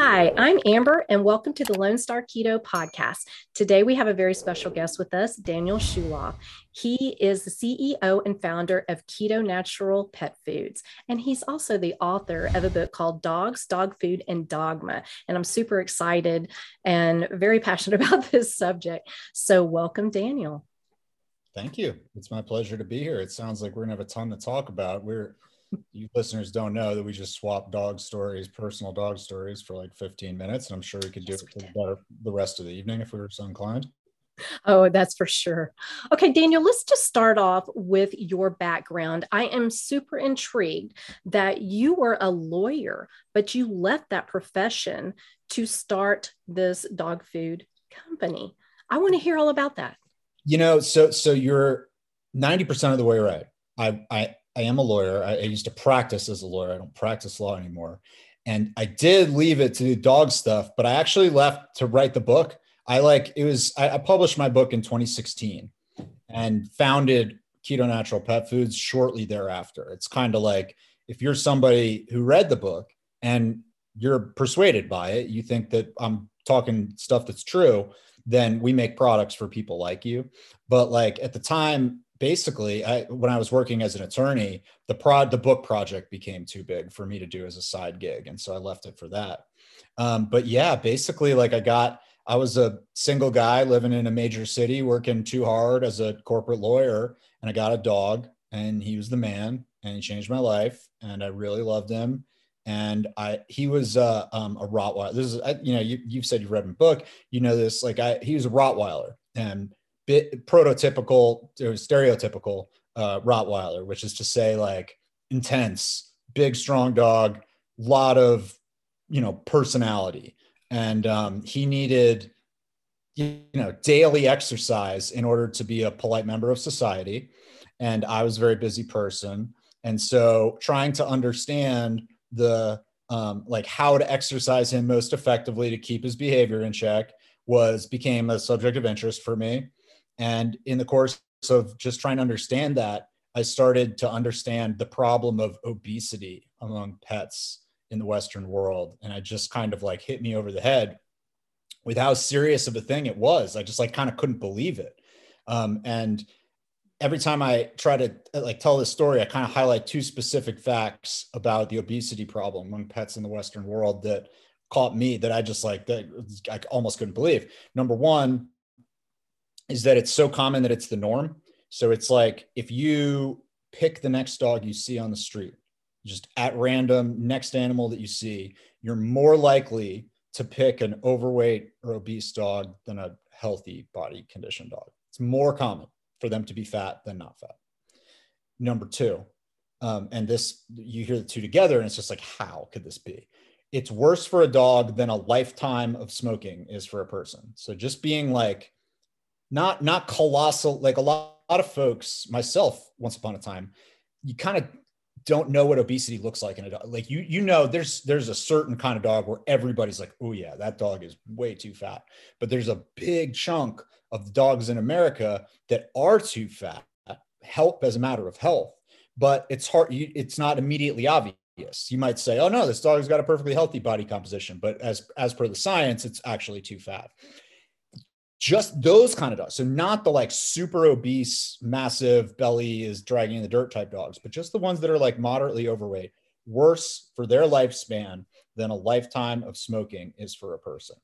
Hi, I'm Amber, and welcome to the Lone Star Keto podcast. Today, we have a very special guest with us, Daniel Schulof. He is the CEO and founder of Keto Natural Pet Foods, and he's also the author of a book called Dogs, Dog Food, and Dogma. And I'm super excited and very passionate about this subject. So, welcome, Daniel. Thank you. It's my pleasure to be here. It sounds like we're going to have a ton to talk about. We're you listeners don't know that we just swapped dog stories, personal dog stories for like 15 minutes. And I'm sure we could do yes, it better the rest of the evening if we were so inclined. Oh, that's for sure. Okay, Daniel, let's just start off with your background. I am super intrigued that you were a lawyer, but you left that profession to start this dog food company. I want to hear all about that. You know, so so you're 90% of the way right. I I I am a lawyer. I, I, used to practice as a lawyer. I don't practice law anymore. And I did leave it to do dog stuff, but I actually left to write the book. I like it was, I, I published my book in 2016 and founded Keto Natural Pet Foods shortly thereafter. It's kind of like if you're somebody who read the book and you're persuaded by it, you think that I'm talking stuff that's true, then we make products for people like you. But like at the time, basically I, when i was working as an attorney the prod the book project became too big for me to do as a side gig and so i left it for that um, but yeah basically like i got i was a single guy living in a major city working too hard as a corporate lawyer and i got a dog and he was the man and he changed my life and i really loved him and I he was uh, um, a Rottweiler. This is you know you you've said you've read my book. You know this like I he was a Rottweiler and bit prototypical or stereotypical uh, Rottweiler, which is to say like intense, big, strong dog, lot of you know personality, and um, he needed you know daily exercise in order to be a polite member of society. And I was a very busy person, and so trying to understand the um, like how to exercise him most effectively to keep his behavior in check was became a subject of interest for me and in the course of just trying to understand that, I started to understand the problem of obesity among pets in the Western world. And I just kind of like hit me over the head with how serious of a thing it was. I just like kind of couldn't believe it. Um, and every time I try to like tell this story, I kind of highlight two specific facts about the obesity problem among pets in the Western world that caught me that I just like that I almost couldn't believe. Number one, is that it's so common that it's the norm. So it's like if you pick the next dog you see on the street, just at random, next animal that you see, you're more likely to pick an overweight or obese dog than a healthy body condition dog. It's more common for them to be fat than not fat. Number two, um, and this you hear the two together, and it's just like, how could this be? It's worse for a dog than a lifetime of smoking is for a person. So just being like not not colossal like a lot, a lot of folks myself once upon a time you kind of don't know what obesity looks like in a dog like you you know there's there's a certain kind of dog where everybody's like oh yeah that dog is way too fat. But there's a big chunk of dogs in america that are too fat help as a matter of health. But it's hard it's not immediately obvious. You might say oh no this dog's got a perfectly healthy body composition but as as per the science it's actually too fat just those kind of dogs. So not the like super obese, massive belly is dragging in the dirt type dogs, but just the ones that are like moderately overweight, worse for their lifespan than a lifetime of smoking is for a person.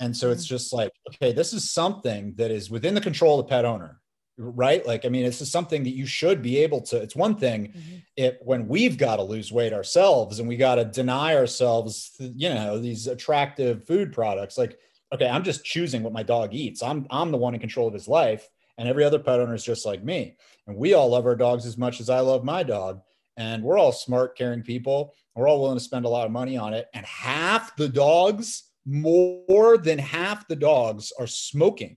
And so it's mm. just like, okay, this is something that is within the control of the pet owner, right? Like, I mean, this is something that you should be able to. It's one thing mm-hmm. if when we've got to lose weight ourselves and we got to deny ourselves, you know, these attractive food products. Like, okay, I'm just choosing what my dog eats. I'm I'm the one in control of his life, and every other pet owner is just like me. And we all love our dogs as much as I love my dog. And we're all smart, caring people. We're all willing to spend a lot of money on it. And half the dogs, more than half the dogs, are smoking.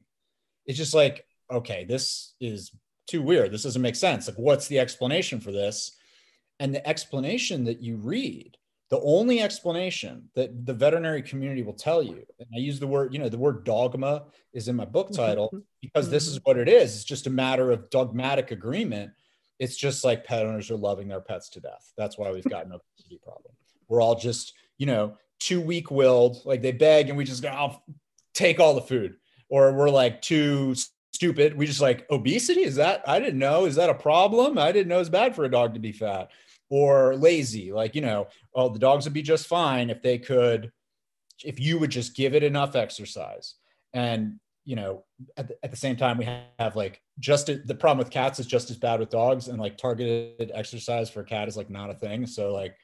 It's just like, okay, this is too weird. This doesn't make sense. Like, what's the explanation for this? And the explanation that you read the only explanation that the veterinary community will tell you and i use the word you know the word dogma is in my book mm-hmm. title because this is mm-hmm. what it is it's just a matter of dogmatic agreement it's just like pet owners are loving their pets to death that's why we've got an obesity problem we're all just you know too weak willed, like they beg and we just go, I'll take all the food, or we're like too stupid. We just like obesity. Is that, I didn't know. Is that a problem? I didn't know it's bad for a dog to be fat or lazy. Like, you know, oh, the dogs would be just fine if they could, if you would just give it enough exercise. And, you know, at the, at the same time, we have like just a, the problem with cats is just as bad with dogs and like targeted exercise for a cat is like not a thing. So like,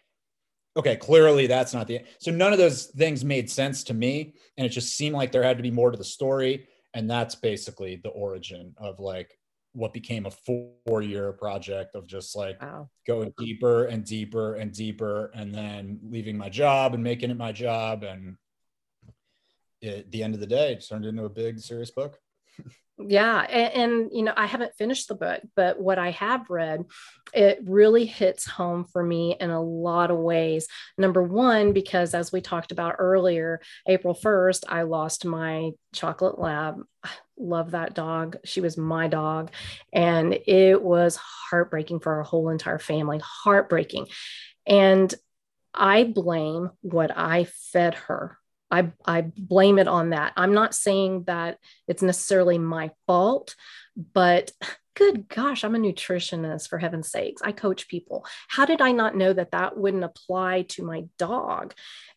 okay, clearly that's not the, so none of those things made sense to me. And it just seemed like there had to be more to the story. And that's basically the origin of like what became a four year project of just like wow. going deeper and deeper and deeper and then leaving my job and making it my job. And at the end of the day it turned into a big serious book. Yeah and, and, you know i haven't finished the book but what i have read it really hits home for me in a lot of ways. Number one because as we talked about earlier april 1st i lost my chocolate lab love that dog. She was my dog. And it was heartbreaking for our whole entire family heartbreaking. And i blame what i fed her. I, I blame it on that. I'm not saying that it's necessarily my fault, but good gosh, I'm a nutritionist for heaven's sakes. I coach people. How did I not know that that wouldn't apply to my dog?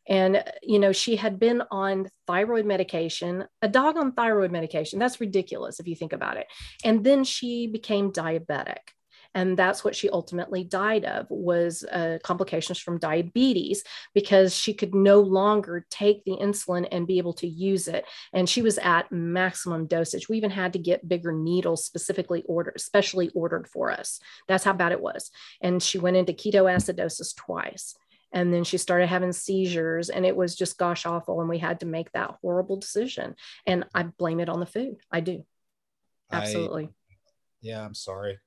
And, you know, she had been on thyroid medication, a dog on thyroid medication. That's ridiculous if you think about it. And then she became diabetic and that's what she ultimately died of was uh, complications from diabetes because she could no longer take the insulin and be able to use it. And she was at maximum dosage. We even had to get bigger needles specifically ordered specially ordered for us. That's how bad it was. And she went into ketoacidosis twice. And then she started having seizures and it was just gosh awful and we had to make that horrible decision. And i blame it on the food. I do. Absolutely. I, yeah i'm sorry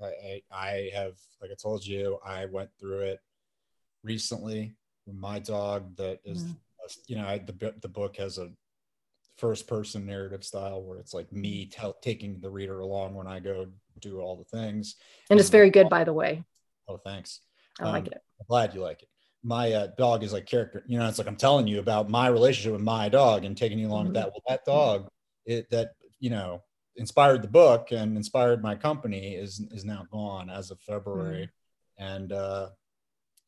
I, I have, like I told you, I went through it recently with my dog. That is, mm-hmm. you know, I, the the book has a first person narrative style where it's like me tell, taking the reader along when I go do all the things. And it's very good, by the way. Oh, thanks. I like um, it. I'm glad you like it. My uh, dog is like character. You know, it's like I'm telling you about my relationship with my dog and taking you along mm-hmm. with that. Well, that dog, it that you know inspired the book and inspired my company is is now gone as of February. Mm. And uh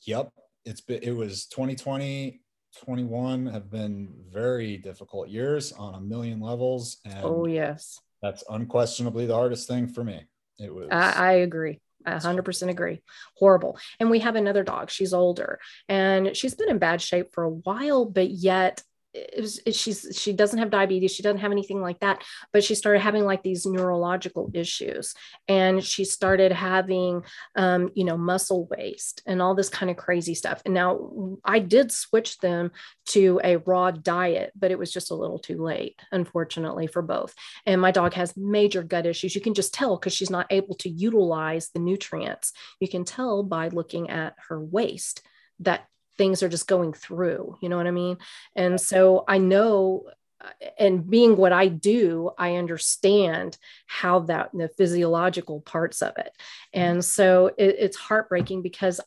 yep, it's been it was 2020 21 have been very difficult years on a million levels and oh yes that's unquestionably the hardest thing for me it was i, I agree I 100% agree. Horrible. And we have another dog. She's older and she's been in bad shape for a while, but yet it was, it, she's she doesn't have diabetes she doesn't have anything like that but she started having like these neurological issues. And she started having um, you know muscle waste and all this kind of crazy stuff. And now i did switch them to a raw diet but it was just a little too late unfortunately for both. And my dog has major gut issues. You can just tell because she's not able to utilize the nutrients. You can tell by looking at her waist that things are just going through you know what i mean? And so i know uh, and being what i do i understand how that the physiological parts of it. Mm-hmm. and so it, it's heartbreaking because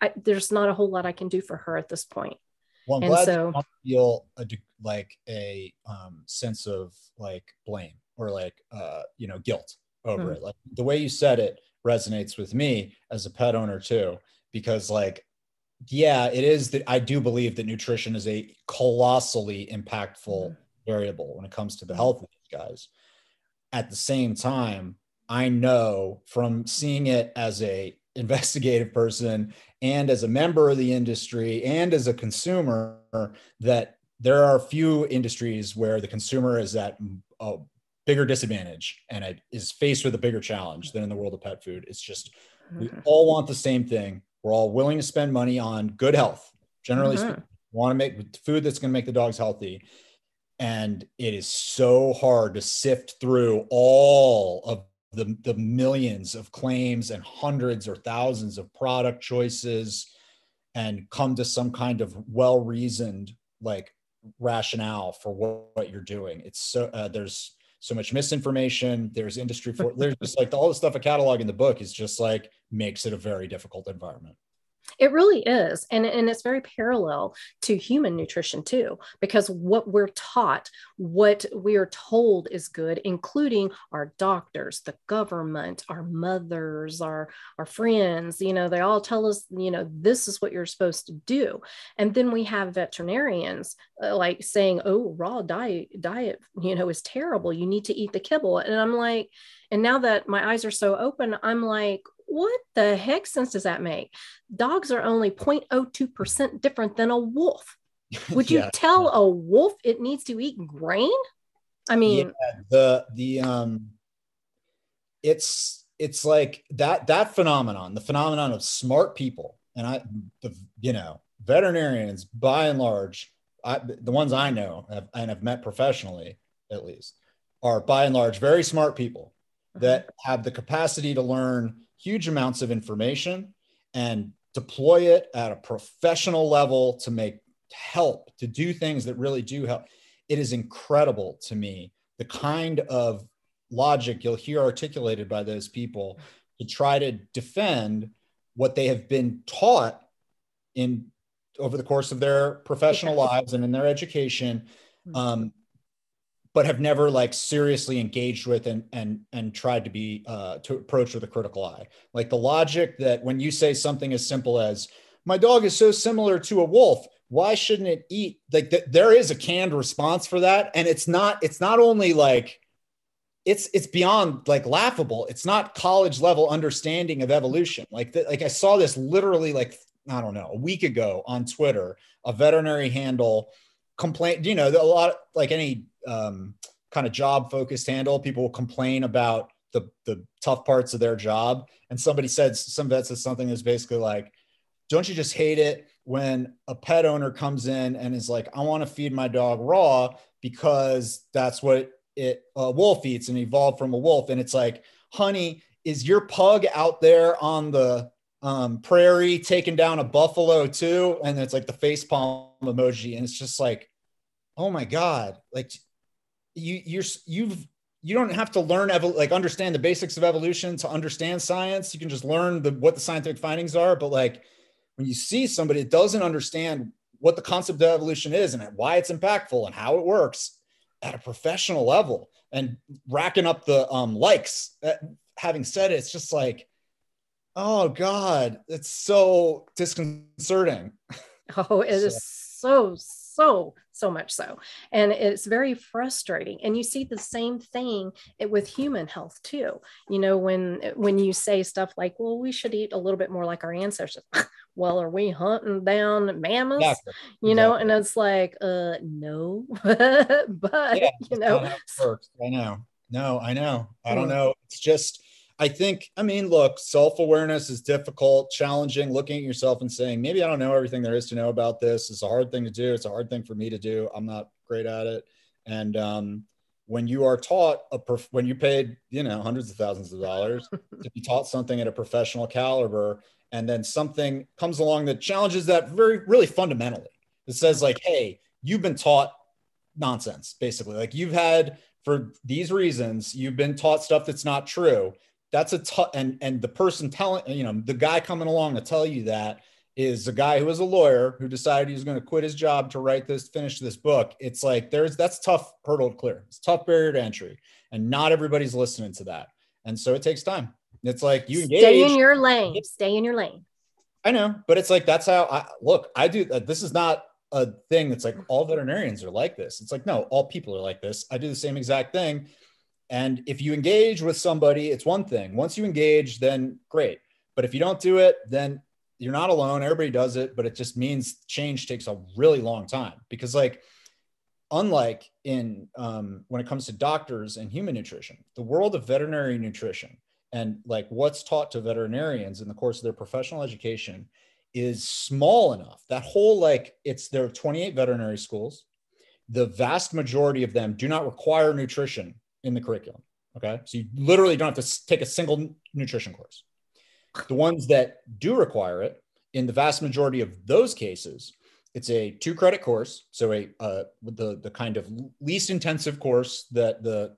I, there's not a whole lot i can do for her at this point. Well, I'm and glad so, you feel a, like a um, sense of like blame or like uh, you know guilt over hmm. it. Like the way you said it resonates with me as a pet owner too, because like yeah, it is that I do believe that nutrition is a colossally impactful mm-hmm. variable when it comes to the health of these guys. At the same time, I know from seeing it as a investigative person and as a member of the industry and as a consumer that there are few industries where the consumer is at a bigger disadvantage and it is faced with a bigger challenge than in the world of pet food. It's just we mm-hmm. all want the same thing we're all willing to spend money on good health. Generally, mm-hmm. want to make food that's going to make the dogs healthy. And it is so hard to sift through all of the, the millions of claims and hundreds or thousands of product choices and come to some kind of well reasoned like rationale for what, what, you're doing. It's so uh, there's so much misinformation. There's industry for there's just like all the stuff a catalog in the book is just like makes it a very difficult environment. It really is. And, and it's very parallel to human nutrition too, because what we're taught, what we are told is good, including our doctors, the government, our mothers, our, our friends, you know, they all tell us, you know, this is what you're supposed to do. And then we have veterinarians uh, like saying, oh, raw diet, diet, you know, is terrible. You need to eat the kibble. And I'm like, and now that my eyes are so open, I'm like, what the heck sense does that make? Dogs are only 0.02% different than a wolf. Would you yeah, tell a wolf it needs to eat grain? I mean, yeah, the the um it's it's like that that phenomenon, the phenomenon of smart people, and I the you know, veterinarians by and large, I, the ones I know have, and have met professionally at least are by and large very smart people that mm-hmm. have the capacity to learn huge amounts of information and deploy it at a professional level to make help to do things that really do help. It is incredible to me the kind of logic you'll hear articulated by those people to try to defend what they have been taught in over the course of their professional lives and in their education. Mm-hmm. um, but have never like seriously engaged with and and and tried to be uh, to approach with a critical eye. Like the logic that when you say something as simple as "my dog is so similar to a wolf," why shouldn't it eat? Like th- there is a canned response for that, and it's not. It's not only like it's it's beyond like laughable. It's not college level understanding of evolution. Like like I saw this literally like I don't know a week ago on Twitter. A veterinary handle complain. You know, a lot like any um, kind of job focused handle. People will complain about the the tough parts of their job, and somebody said some vet says something that's basically like, "Don't you just hate it when a pet owner comes in and is like, I want to feed my dog raw because that's what it a wolf eats and evolved from a wolf." And it's like, honey, is your pug out there on the um, prairie taking down a buffalo too? And it's like the face palm emoji, and it's just like, oh my god, like you you're you've you don't have to learn like understand the basics of evolution to understand science you can just learn the what the scientific findings are but like when you see somebody that doesn't understand what the concept of evolution is and why it's impactful and how it works at a professional level and racking up the um, likes uh, having said it it's just like oh god it's so disconcerting oh it so. is so so so much so. And it's very frustrating. And you see the same thing with human health too. You know when when you say stuff like well we should eat a little bit more like our ancestors. Well are we hunting down mammoths? Exactly. you know exactly. and it's like uh no. But yeah, you know i know. No i know. I don't hmm. know. It's just I think, I mean, look, self awareness is difficult, challenging, looking at yourself and saying, maybe I don't know everything there is to know about this. It's a hard thing to do. It's a hard thing for me to do. I'm not great at it. And um, when you are taught, a prof- when you paid, you know, hundreds of thousands of dollars to be taught something at a professional caliber, and then something comes along that challenges that very, really fundamentally, it says, like, hey, you've been taught nonsense, basically. Like, you've had, for these reasons, you've been taught stuff that's not true that's a tough and and the person telling you know the guy coming along to tell you that is a guy who was a lawyer who decided he was going to quit his job to write this finish this book. It's like there's that's tough hurdle to clear. It's tough barrier to entry and not everybody's listening to that. And so it takes time. It's like you engage, stay in your lane. Stay in your lane. I know but it's like that's how i look i do uh, this is not a thing that's like all veterinarians are like this. It's like no all people are like this. I do the same exact thing and if you engage with somebody, it's one thing. Once you engage, then great. But if you don't do it, then you're not alone. Everybody does it, but it just means change takes a really long time because, like, unlike in um, when it comes to doctors and human nutrition, the world of veterinary nutrition and like what's taught to veterinarians in the course of their professional education is small enough. That whole like it's there are 28 veterinary schools. The vast majority of them do not require nutrition in the curriculum. Okay. So you literally don't have to take a single nutrition course. The ones that do require it, in the vast majority of those cases, it's a two credit course. So a uh, the the kind of least intensive course that the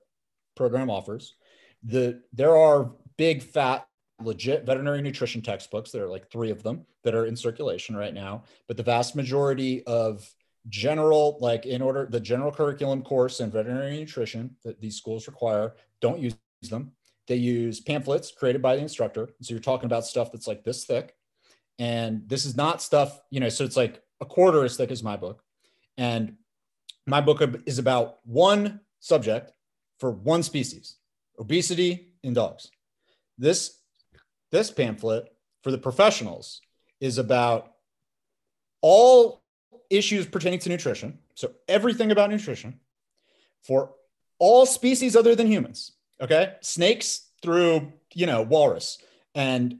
program offers. The there are big fat legit veterinary nutrition textbooks. There are like three of them that are in circulation right now. But the vast majority of general, like in order, the general curriculum course in veterinary nutrition that these schools require, don't use them. They use pamphlets created by the instructor. So you're talking about stuff that's like this thick. And this is not stuff, you know, so it's like a quarter as thick as my book. And my book is about one subject for one species obesity in dogs. This, this pamphlet for the professionals is about all issues pertaining to nutrition. So, everything about nutrition for all species other than humans. Okay. Snakes through, you know, walrus. And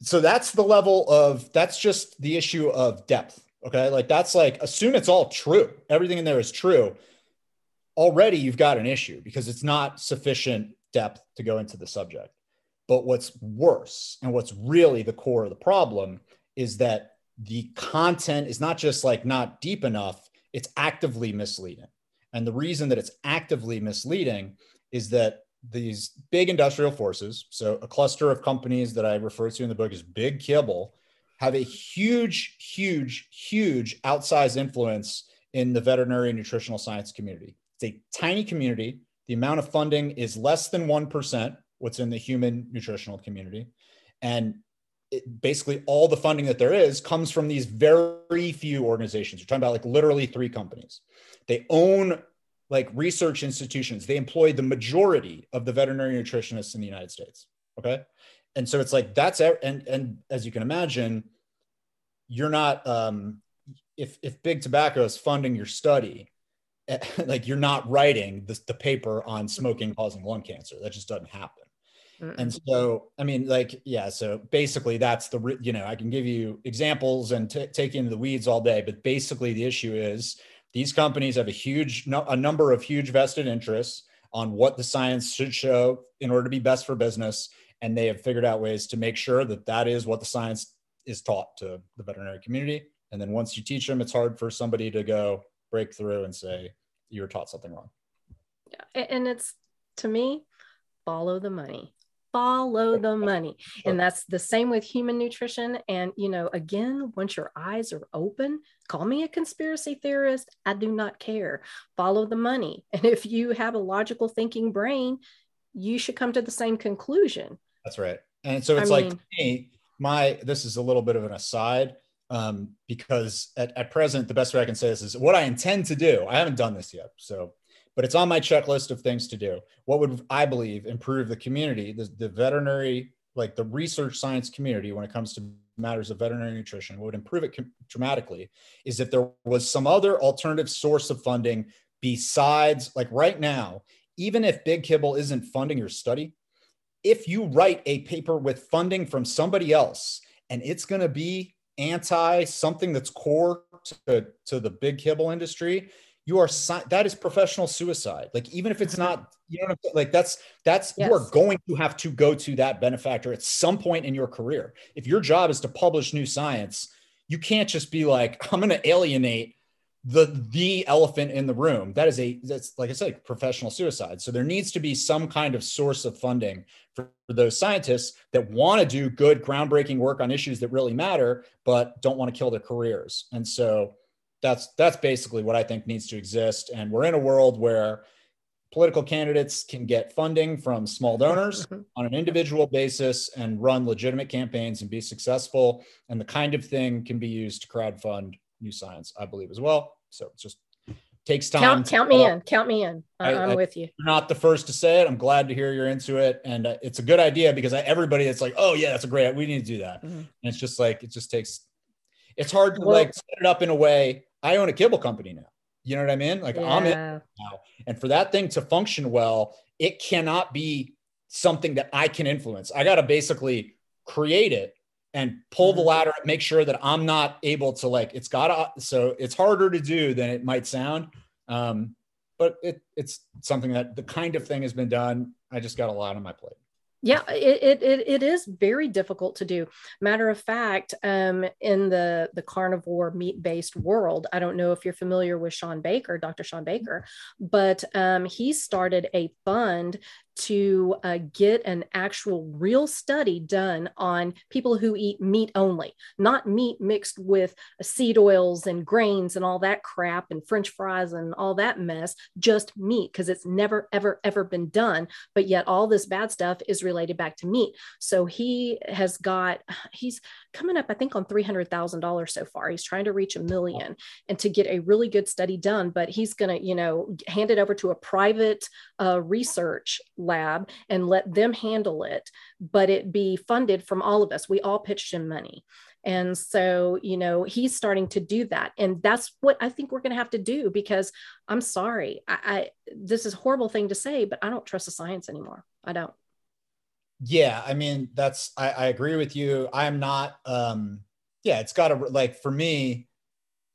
so that's the level of, that's just the issue of depth. Okay. Like that's like, assume it's all true. Everything in there is true. Already you've got an issue because it's not sufficient depth to go into the subject. But what's worse and what's really the core of the problem is that the content is not just like not deep enough, it's actively misleading. And the reason that it's actively misleading is that these big industrial forces, so a cluster of companies that I refer to in the book is Big Kibble, have a huge, huge, huge outsized influence in the veterinary and nutritional science community. It's a tiny community. The amount of funding is less than 1%, what's in the human nutritional community. And it, basically all the funding that there is comes from these very few organizations. You're talking about like literally three companies. They own like research institutions. They employ the majority of the veterinary nutritionists in the United States. Okay. And so it's like that's and and as you can imagine, you're not um if if big tobacco is funding your study, like you're not writing the, the paper on smoking causing lung cancer. That just doesn't happen. And so, I mean, like, yeah. So basically, that's the you know I can give you examples and t- take into the weeds all day, but basically, the issue is these companies have a huge no, a number of huge vested interests on what the science should show in order to be best for business, and they have figured out ways to make sure that that is what the science is taught to the veterinary community. And then once you teach them, it's hard for somebody to go break through and say you were taught something wrong. Yeah, and it's to me, follow the money follow the money. And that's the same with human nutrition. And, you know, again, once your eyes are open, call me a conspiracy theorist. I do not care. Follow the money. And if you have a logical thinking brain, you should come to the same conclusion. That's right. And so it's I like mean, me, my, this is a little bit of an aside. Um, because at, at present, the best way I can say this is what I intend to do. I haven't done this yet. So but it's on my checklist of things to do. What would I believe improve the community, the, the veterinary, like the research science community when it comes to matters of veterinary nutrition, what would improve it dramatically is if there was some other alternative source of funding besides, like right now, even if Big Kibble isn't funding your study, if you write a paper with funding from somebody else and it's going to be anti something that's core to, to the big kibble industry, you are that is professional suicide. Like even if it's not you know like that's that's yes. you are going to have to go to that benefactor at some point in your career. If your job is to publish new science you can't just be like i'm going to alienate the the elephant in the room. That is a that's like i said professional suicide. So there needs to be some kind of source of funding for, for those scientists that want to do good groundbreaking work on issues that really matter but don't want to kill their careers. And so that's that's basically what I think needs to exist. And we're in a world where political candidates can get funding from small donors on an individual basis and run legitimate campaigns and be successful. And the kind of thing can be used to crowdfund new science, I believe, as well. So it just takes time. Count, count me in. Count me in. I, am with you. You're not the first to say it. I'm glad to hear you're into it, and uh, it's a good idea because I, everybody that's like, "Oh yeah, that's a great. We need to do that." Mm-hmm. And it's just like it just takes. It's hard to well, like set it up in a way I own a kibble company now. You know what I mean? Like yeah. I'm in now. And for that thing to function well, it cannot be something that I can influence. I got to basically create it and pull the mm-hmm. ladder, make sure that I'm not able to like, it's got to, so it's harder to do than it might sound. Um, but it, it's something that the kind of thing has been done. I just got a lot on my plate. Yeah, it, it, it is very difficult to do. Matter of fact, um, in the, the carnivore meat based world, I don't know if you're familiar with Sean Baker, Dr. Sean Baker, but um, he started a fund to uh, get an actual real study done on people who eat meat only, not meat mixed with seed oils and grains and all that crap and french fries and all that mess, just meat, because it's never, ever, ever been done. But yet all this bad stuff is related back to meat. So he has got, he's coming up, I think, on $300,000 so far. He's trying to reach a million and to get a really good study done, but he's going to, you know, hand it over to a private uh, research lab and let them handle it, but it be funded from all of us. We all pitched him money. And so, you know, he's starting to do that. And that's what I think we're going to have to do because I'm sorry. I, I, this is a horrible thing to say, but I don't trust the science anymore. I don't. Yeah. I mean, that's, I, I agree with you. I'm not, um, yeah, it's got to, like, for me,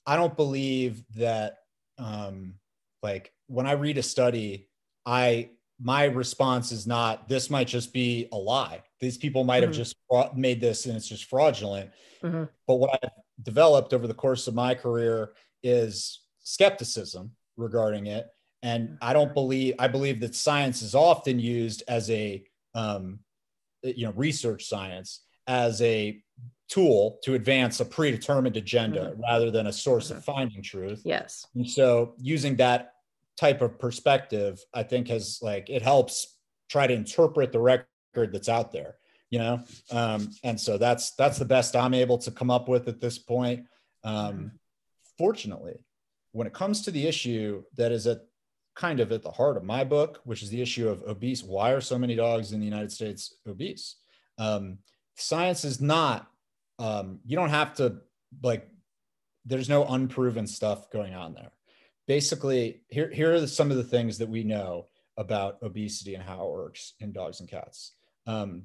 I don't believe that, um, like, when I read a study, I my response is not this might just be a lie these people might have mm-hmm. just made this and it's just fraudulent mm-hmm. but what i've developed over the course of my career is skepticism regarding it and i don't believe i believe that science is often used as a um, you know research science as a tool to advance a predetermined agenda mm-hmm. rather than a source of mm-hmm. finding truth yes and so using that type of perspective, I think has like it helps try to interpret the record that's out there, you know. Um, and so that's that's the best I'm able to come up with at this point. Um, fortunately, when it comes to the issue that is at kind of at the heart of my book, which is the issue of obese. Why are so many dogs in the United States obese? Um, science is not. Um, you don't have to like. There's no unproven stuff going on there basically here, here are some of the things that we know about obesity and how it works in dogs and cats. Um,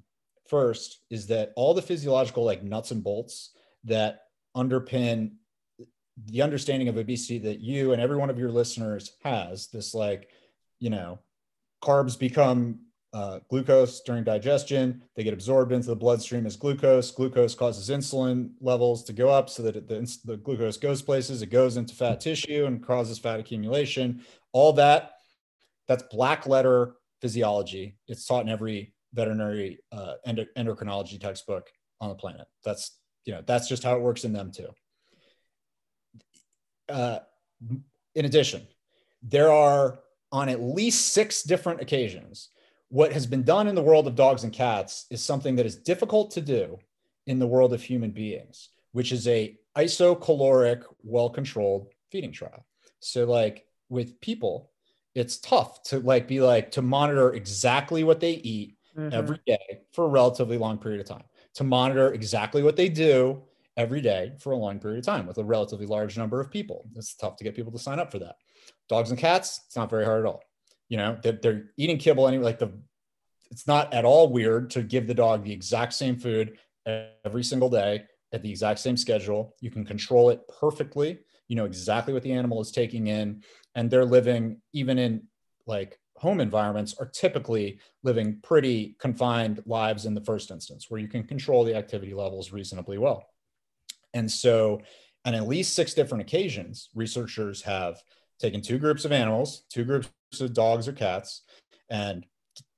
first is that all the physiological like nuts and bolts that underpin the understanding of obesity that you and every one of your listeners has this like you know carbs become uh, glucose during digestion. They get absorbed into the bloodstream as glucose. Glucose causes insulin levels to go up so that the, the glucose goes places. It goes into fat tissue and causes fat accumulation. All that, that's black letter physiology. It's taught in every veterinary uh, endocrinology textbook on the planet. That's you know that's just how it works in them too. Uh, in addition, there are on at least six different occasions what has been done in the world of dogs and cats is something that is difficult to do in the world of human beings, which is a isocaloric, well-controlled feeding trial. So like with people, it's tough to like be like to monitor exactly what they eat mm-hmm. every day for a relatively long period of time, to monitor exactly what they do every day for a long period of time with a relatively large number of people. It's tough to get people to sign up for that. Dogs and cats, it's not very hard at all you know that they're eating kibble anyway like the it's not at all weird to give the dog the exact same food every single day at the exact same schedule. You can control it perfectly. You know exactly what the animal is taking in and they're living even in like home environments are typically living pretty confined lives in the first instance where you can control the activity levels reasonably well. And so on at least six different occasions researchers have taken two groups of animals two groups of dogs or cats and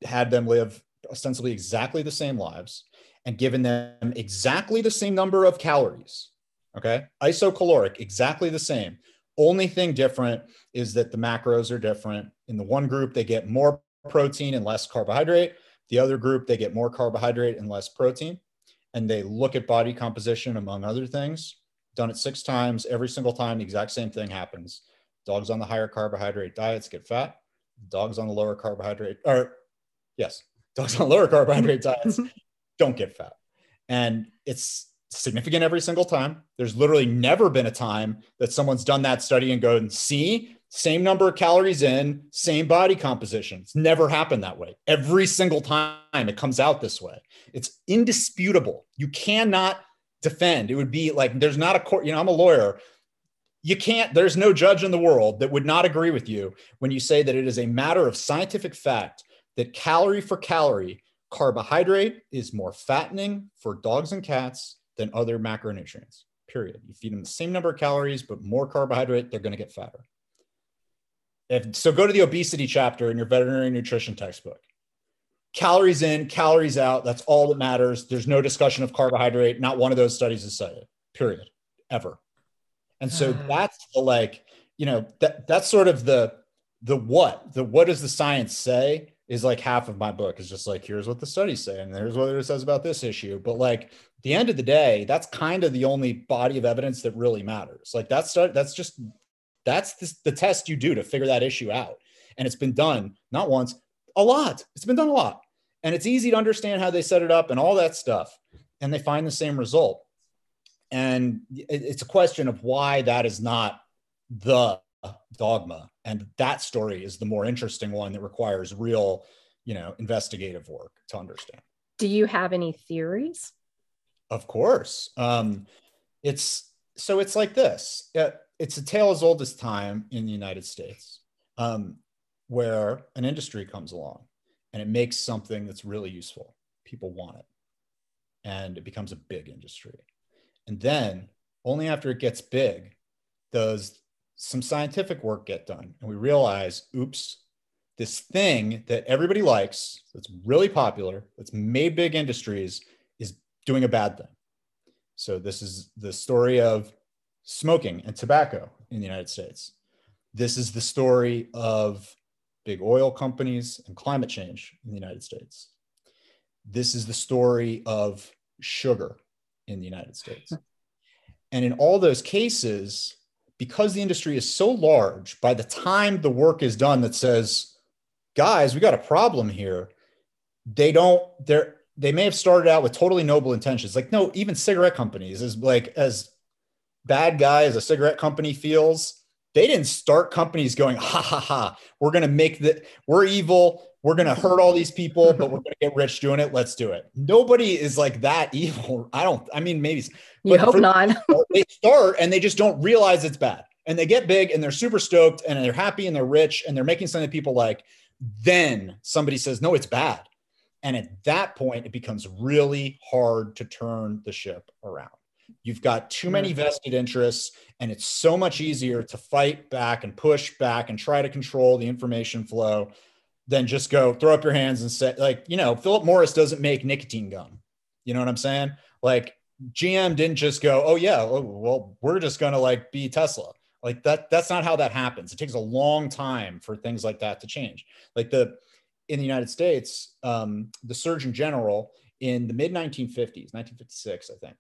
had them live ostensibly exactly the same lives and given them exactly the same number of calories. Okay. Isocaloric, exactly the same. Only thing different is that the macros are different. In the one group, they get more protein and less carbohydrate. The other group, they get more carbohydrate and less protein. And they look at body composition, among other things. Done it six times. Every single time, the exact same thing happens. Dogs on the higher carbohydrate diets get fat dogs on the lower carbohydrate or yes, dogs on lower carbohydrate diets don't get fat. And it's significant every single time. There's literally never been a time that someone's done that study and go and see same number of calories in, same body composition. It's never happened that way. Every single time it comes out this way. It's indisputable. You cannot defend. It would be like there's not a court, you know, I'm a lawyer you can't there's no judge in the world that would not agree with you when you say that it is a matter of scientific fact that calorie for calorie carbohydrate is more fattening for dogs and cats than other macronutrients period you feed them the same number of calories but more carbohydrate they're going to get fatter if, so go to the obesity chapter in your veterinary nutrition textbook calories in, calories out. That's all that matters. There's no discussion of carbohydrate. Not one of those studies is cited, period, ever. And so uh. that's the like, you know, that that's sort of the the what, the what does the science say is like half of my book is just like here's what the studies say and here's what it says about this issue. But like the end of the day that's kind of the only body of evidence that really matters. Like that's that's just that's the, the test you do to figure that issue out. And it's been done not once a lot. It's been done a lot. And it's easy to understand how they set it up and all that stuff. And they find the same result and it's a question of why that is not the dogma. And that story is the more interesting one that requires real you know investigative work to understand. Do you have any theories? Of course. Um, it's so it's like this. It's a tale as old as time in the united states um, where an industry comes along and it makes something that's really useful. People want it. And it becomes a big industry and then only after it gets big does some scientific work get done. And we realize oops this thing that everybody likes that's really popular that's made big industries is doing a bad thing. So this is the story of smoking and tobacco in the united states. This is the story of big oil companies and climate change in the united states. This is the story of sugar in the united states and in all those cases because the industry is so large, by the time the work is done that says, guys, we got a problem here, they don't, they're, they may have started out with totally noble intentions. Like, no, even cigarette companies, is like as bad guy as a cigarette company feels, they didn't start companies going, ha ha ha, we're gonna make the we're evil, we're gonna hurt all these people, but we're gonna get rich doing it. Let's do it. Nobody is like that evil. I don't, I mean, maybe you hope not. they start and they just don't realize it's bad. And they get big and they're super stoked and they're happy and they're rich and they're making something that people like. Then somebody says, no, it's bad. And at that point, it becomes really hard to turn the ship around. You've got too many mm. vested interests, and it's so much easier to fight back and push back and try to control the information flow than just go throw up your hands and say, like, you know, Philip Morris doesn't make nicotine gum. You know what I'm saying? Like, GM didn't just go, oh yeah, oh, well, we're just gonna like be Tesla. Like that, that's not how that happens. It takes a long time for things like that to change. Like the in the United States, um, the Surgeon General in the mid 1950s, 1956, I think,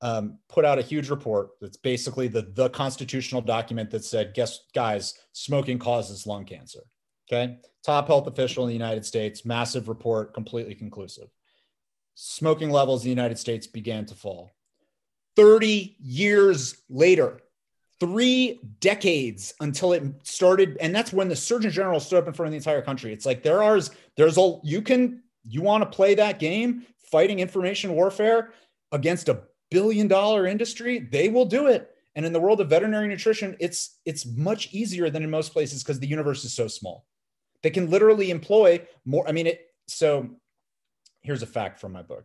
um, put out a huge report that's basically the the constitutional document that said, guess guys, smoking causes lung cancer. Okay, top health official in the United States, massive report, completely conclusive smoking levels in the United States began to fall. 30 years later, three decades until it started. And that's when the Surgeon General stood up in front of the entire country. It's like there are, there's a, you can, you want to play that game, fighting information warfare against a billion dollar industry, they will do it. And in the world of veterinary nutrition, it's it's much easier than in most places because the universe is so small. They can literally employ more. I mean, it so here's a fact from my book.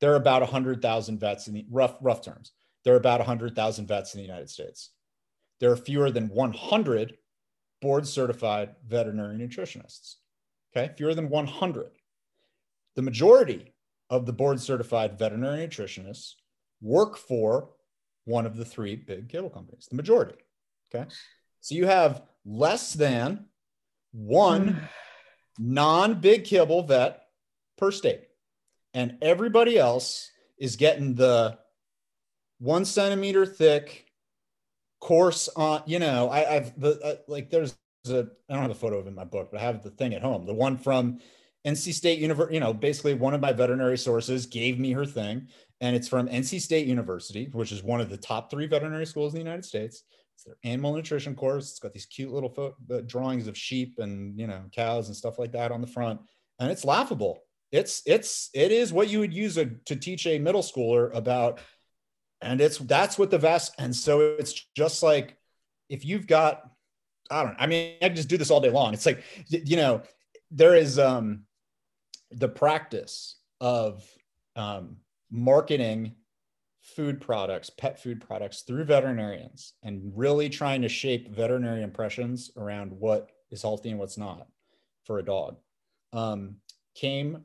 There are about 100,000 vets in the rough rough terms. There are about 100,000 vets in the United States. There are fewer than 100 board certified veterinary nutritionists. Okay, fewer than 100. The majority of the board certified veterinary nutritionists work for one of the three big kibble companies, the majority. Okay, so you have less than one non big kibble vet per state. And everybody else is getting the one centimeter thick course on you know I, i've the uh, like there's a i don't have a photo of it in my book but i have the thing at home. The one from nc state university you know basically one of my veterinary sources gave me her thing. And it's from nc state university which is one of the top three veterinary schools in the united states it's their animal nutrition course. It's got these cute little fo- drawings of sheep and you know cows and stuff like that on the front. And it's laughable. It's it's it is what you would use a, to teach a middle schooler about. And it's that's what the vast and so it's just like if you've got i don't i mean i just do this all day long. It's like you know there is um the practice of um, marketing food products pet food products through veterinarians and really trying to shape veterinary impressions around what is healthy and what's not for a dog um, came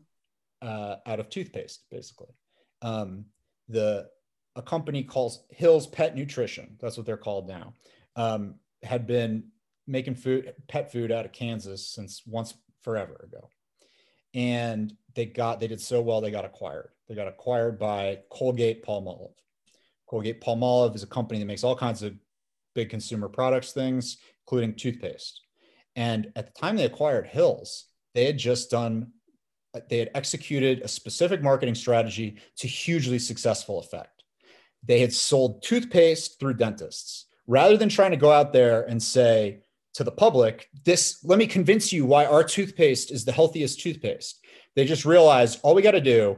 uh, out of toothpaste, basically. Um, the a company called Hills Pet Nutrition, that's what they're called now, um, had been making food, pet food out of Kansas since once forever ago. And they got, they did so well, they got acquired. They got acquired by Colgate Palmolive. Colgate Palmolive is a company that makes all kinds of big consumer products things, including toothpaste. And at the time they acquired Hills, they had just done, they had executed a specific marketing strategy to hugely successful effect. They had sold toothpaste through dentists rather than trying to go out there and say to the public, this, let me convince you why our toothpaste is the healthiest toothpaste. They just realized all we got to do,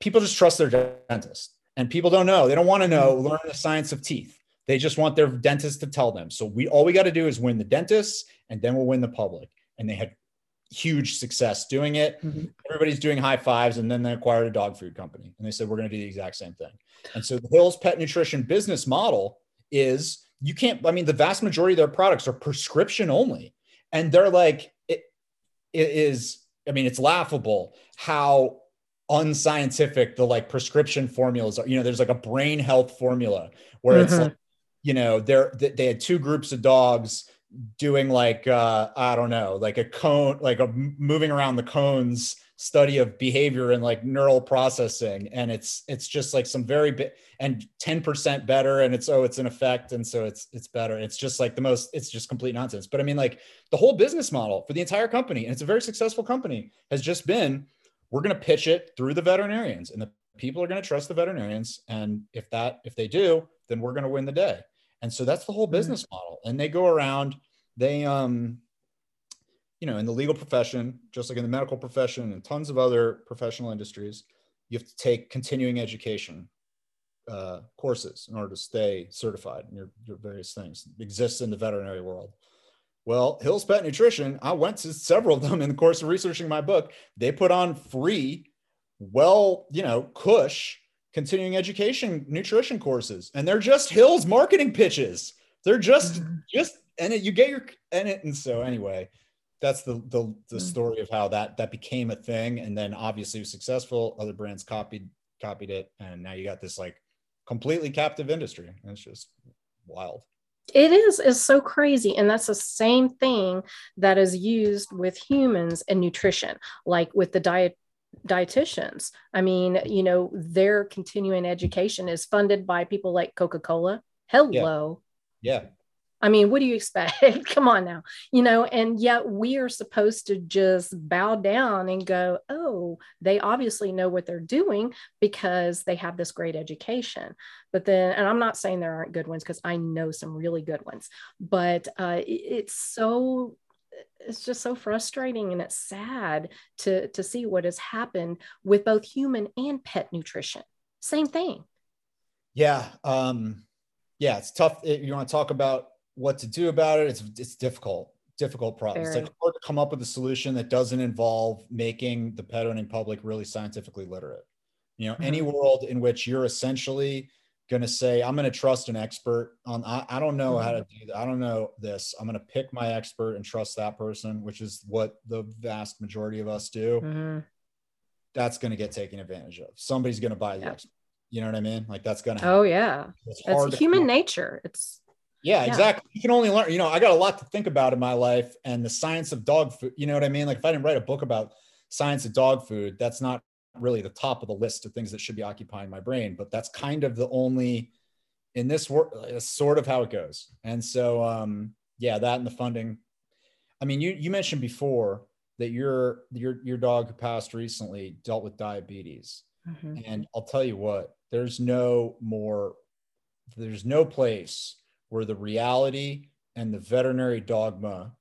people just trust their dentist and people don't know. They don't want to know, learn the science of teeth. They just want their dentist to tell them. So we all we got to do is win the dentists, and then we'll win the public. And they had huge success doing it. Mm-hmm. Everybody's doing high fives, and then they acquired a dog food company, and they said we're going to do the exact same thing. And so the Hills Pet Nutrition business model is you can't. I mean, the vast majority of their products are prescription only, and they're like it, it is. I mean, it's laughable how unscientific the like prescription formulas are. You know, there's like a brain health formula where mm-hmm. it's like you know, they're, they had two groups of dogs doing like, uh, I don't know, like a cone, like a moving around the cones study of behavior and like neural processing. And it's, it's just like some very big and 10% better. And it's, oh, it's an effect. And so it's, it's better. It's just like the most, it's just complete nonsense. But I mean, like the whole business model for the entire company, and it's a very successful company, has just been, we're going to pitch it through the veterinarians and the people are going to trust the veterinarians. And if that, if they do, then we're going to win the day. And so that's the whole mm. business mm-hmm. model. And they go around, they, um, you know, in the legal profession, just like in the medical profession and tons of other professional industries, you have to take continuing education uh, courses in order to stay certified in your, your various things. It exists in the veterinary world. Well, Hills Pet Nutrition, I went to several of them in the course of researching my book. They put on free, well, you know, cush continuing education nutrition courses and they're just hills marketing pitches they're just mm-hmm. just and it, you get your and it and so anyway that's the the, the mm-hmm. story of how that that became a thing and then obviously was successful other brands copied copied it and now you got this like completely captive industry it's just wild it is is so crazy and that's the same thing that is used with humans and nutrition like with the diet dietitians. I mean, you know, their continuing education is funded by people like Coca Cola. Hello. Yeah. yeah. I mean, what do you expect? Come on now, you know, and yet we are supposed to just bow down and go, oh, they obviously know what they're doing because they have this great education. But then, and I'm not saying there aren't good ones because I know some really good ones, but uh, it's so it's just so frustrating and it's sad to to see what has happened with both human and pet nutrition same thing yeah um yeah it's tough you want to talk about what to do about it. It's it's difficult difficult problem. Very. it's like hard to come up with a solution that doesn't involve making the pet owning public really scientifically literate. You know mm-hmm. any world in which you're essentially going to say i'm going to trust an expert on I, I don't know how to mm-hmm. do that i don't know this. I'm going to pick my expert and trust that person which is what the vast majority of us do. Mm-hmm. that's going to get taken advantage of. Somebody's going to buy the expert. You know what i mean? Like that's going to oh yeah. It's, it's human nature. It's yeah, yeah, exactly. You can only learn, you know, I got a lot to think about in my life and the science of dog food. You know what I mean? Like if I didn't write a book about science of dog food, that's not really the top of the list of things that should be occupying my brain, but that's kind of the only in this work sort of how it goes. And so um yeah, that and the funding. I mean, you you mentioned before that your your your dog who passed recently dealt with diabetes. Mm-hmm. And I'll tell you what, there's no more there's no place where the reality and the veterinary dogma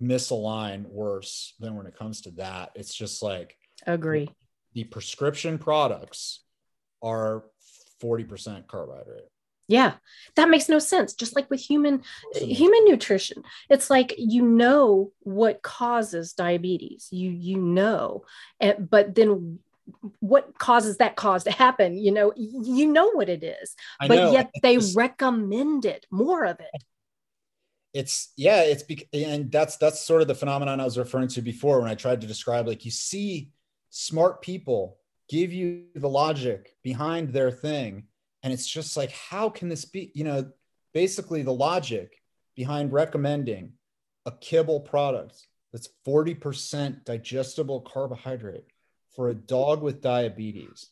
misalign worse than when it comes to that. It's just like agree the prescription products are 40% carbohydrate. Yeah, that makes no sense. Just like with human human nutrition, it's like you know what causes diabetes. You you know, but then what causes that cause to happen? You know, you know what it is, I but know. yet they recommend it more of it. It's yeah, it's be- and that's that's sort of the phenomenon I was referring to before when I tried to describe like you see smart people give you the logic behind their thing. And it's just like, how can this be? You know, basically the logic behind recommending a kibble product that's 40% digestible carbohydrate for a dog with diabetes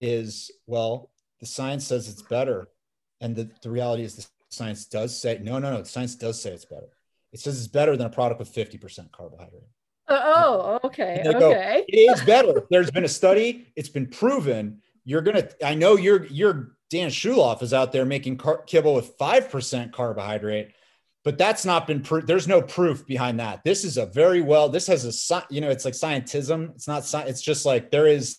is well, the science says it's better. And the, the reality is the science does say, no, no, no, the science does say it's better. It says it's better than a product with 50% carbohydrate. Uh, oh, okay. Okay. it is better. There's been a study, it's been proven. You're gonna, I know you're you're Dan Schulof is out there making car- kibble with 5% carbohydrate but that's not been proved. There's no proof behind that. This is a very well. This has a you know, it's like scientism. It's not science. It's just like there is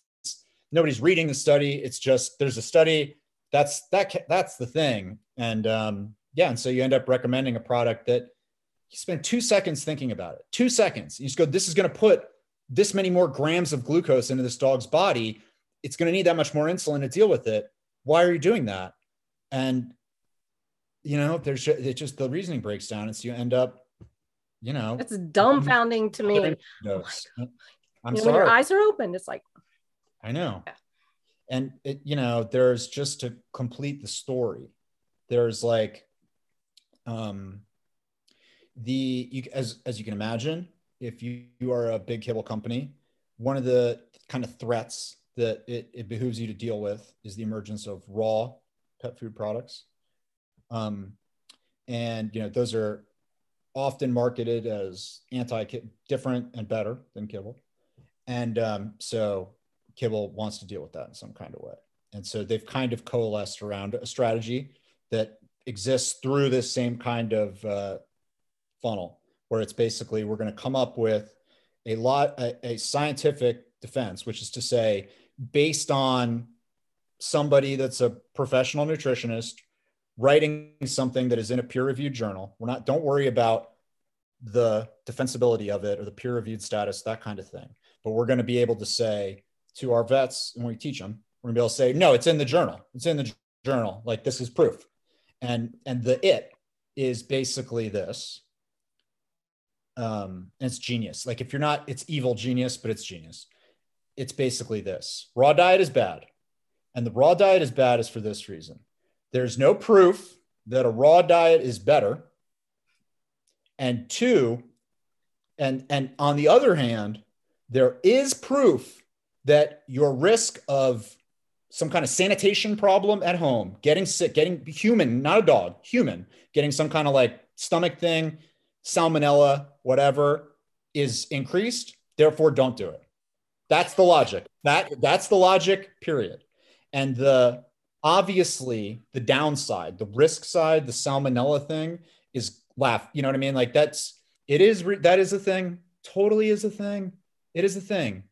nobody's reading the study. It's just there's a study. That's that. That's the thing. And um, yeah, and so you end up recommending a product that you spend two seconds thinking about it. Two seconds. You just go. This is going to put this many more grams of glucose into this dog's body. It's going to need that much more insulin to deal with it. Why are you doing that? And you know, there's it's just the reasoning breaks down, and so you end up, you know, it's dumbfounding to me. Oh I'm you know, sorry. When your eyes are open, it's like, I know. Yeah. And it, you know, there's just to complete the story. There's like, um, the you as as you can imagine, if you, you are a big kibble company, one of the kind of threats that it, it behooves you to deal with is the emergence of raw pet food products um, and you know those are often marketed as anti different and better than kibble. And um, so kibble wants to deal with that in some kind of way. And so they've kind of coalesced around a strategy that exists through this same kind of uh, funnel, where it's basically we're going to come up with a lot a, a scientific defense, which is to say, based on somebody that's a professional nutritionist writing something that is in a peer reviewed journal. We're not, don't worry about the defensibility of it or the peer reviewed status, that kind of thing. But we're going to be able to say to our vets when we teach them, we're going to be able to say, no, it's in the journal. It's in the journal. Like this is proof. And, and the it is basically this. Um, and it's genius. Like if you're not, it's evil genius, but it's genius. It's basically this raw diet is bad. And the raw diet is bad is for this reason there's no proof that a raw diet is better. And two, and, and on the other hand, there is proof that your risk of some kind of sanitation problem at home, getting sick, getting human, not a dog, human, getting some kind of like stomach thing, salmonella, whatever, is increased. Therefore, don't do it. That's the logic. That that's the logic. Period. And the obviously the downside, the risk side, the salmonella thing is laugh. You know what I mean? Like that's it is that is a thing. Totally is a thing. It is a thing.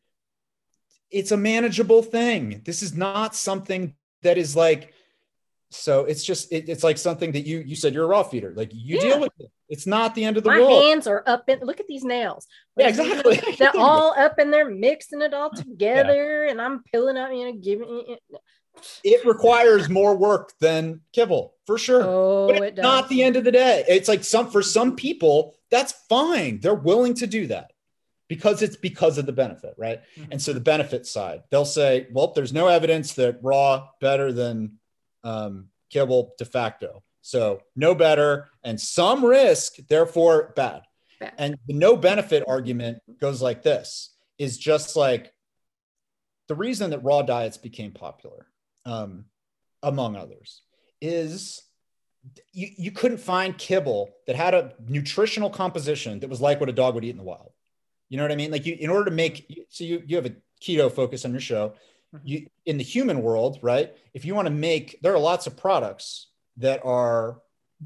It's a manageable thing. This is not something that is like so it's just it, it's like something that you you said you're a raw feeder like you yeah. deal with it it's not the end of the My world my hands are up in look at these nails yeah exactly they're all up and they're mixing it all together yeah. and i'm peeling up you know giving it requires more work than kibble for sure. Oh, but it's it not the end of the day. It's like some for some people, that's fine. They're willing to do that because it's because of the benefit, right? Mm-hmm. And so the benefit side, they'll say, well, there's no evidence that raw better than um, kibble de facto. So no better and some risk, therefore bad. bad. And the no benefit argument goes like this is just like the reason that raw diets became popular um, among others, is you, you couldn't find kibble that had a nutritional composition that was like what a dog would eat in the wild. You know what I mean? Like you, in order to make, so you, you have a keto focus on your show. Mm-hmm. You in the human world, right? If you want to make, there are lots of products that are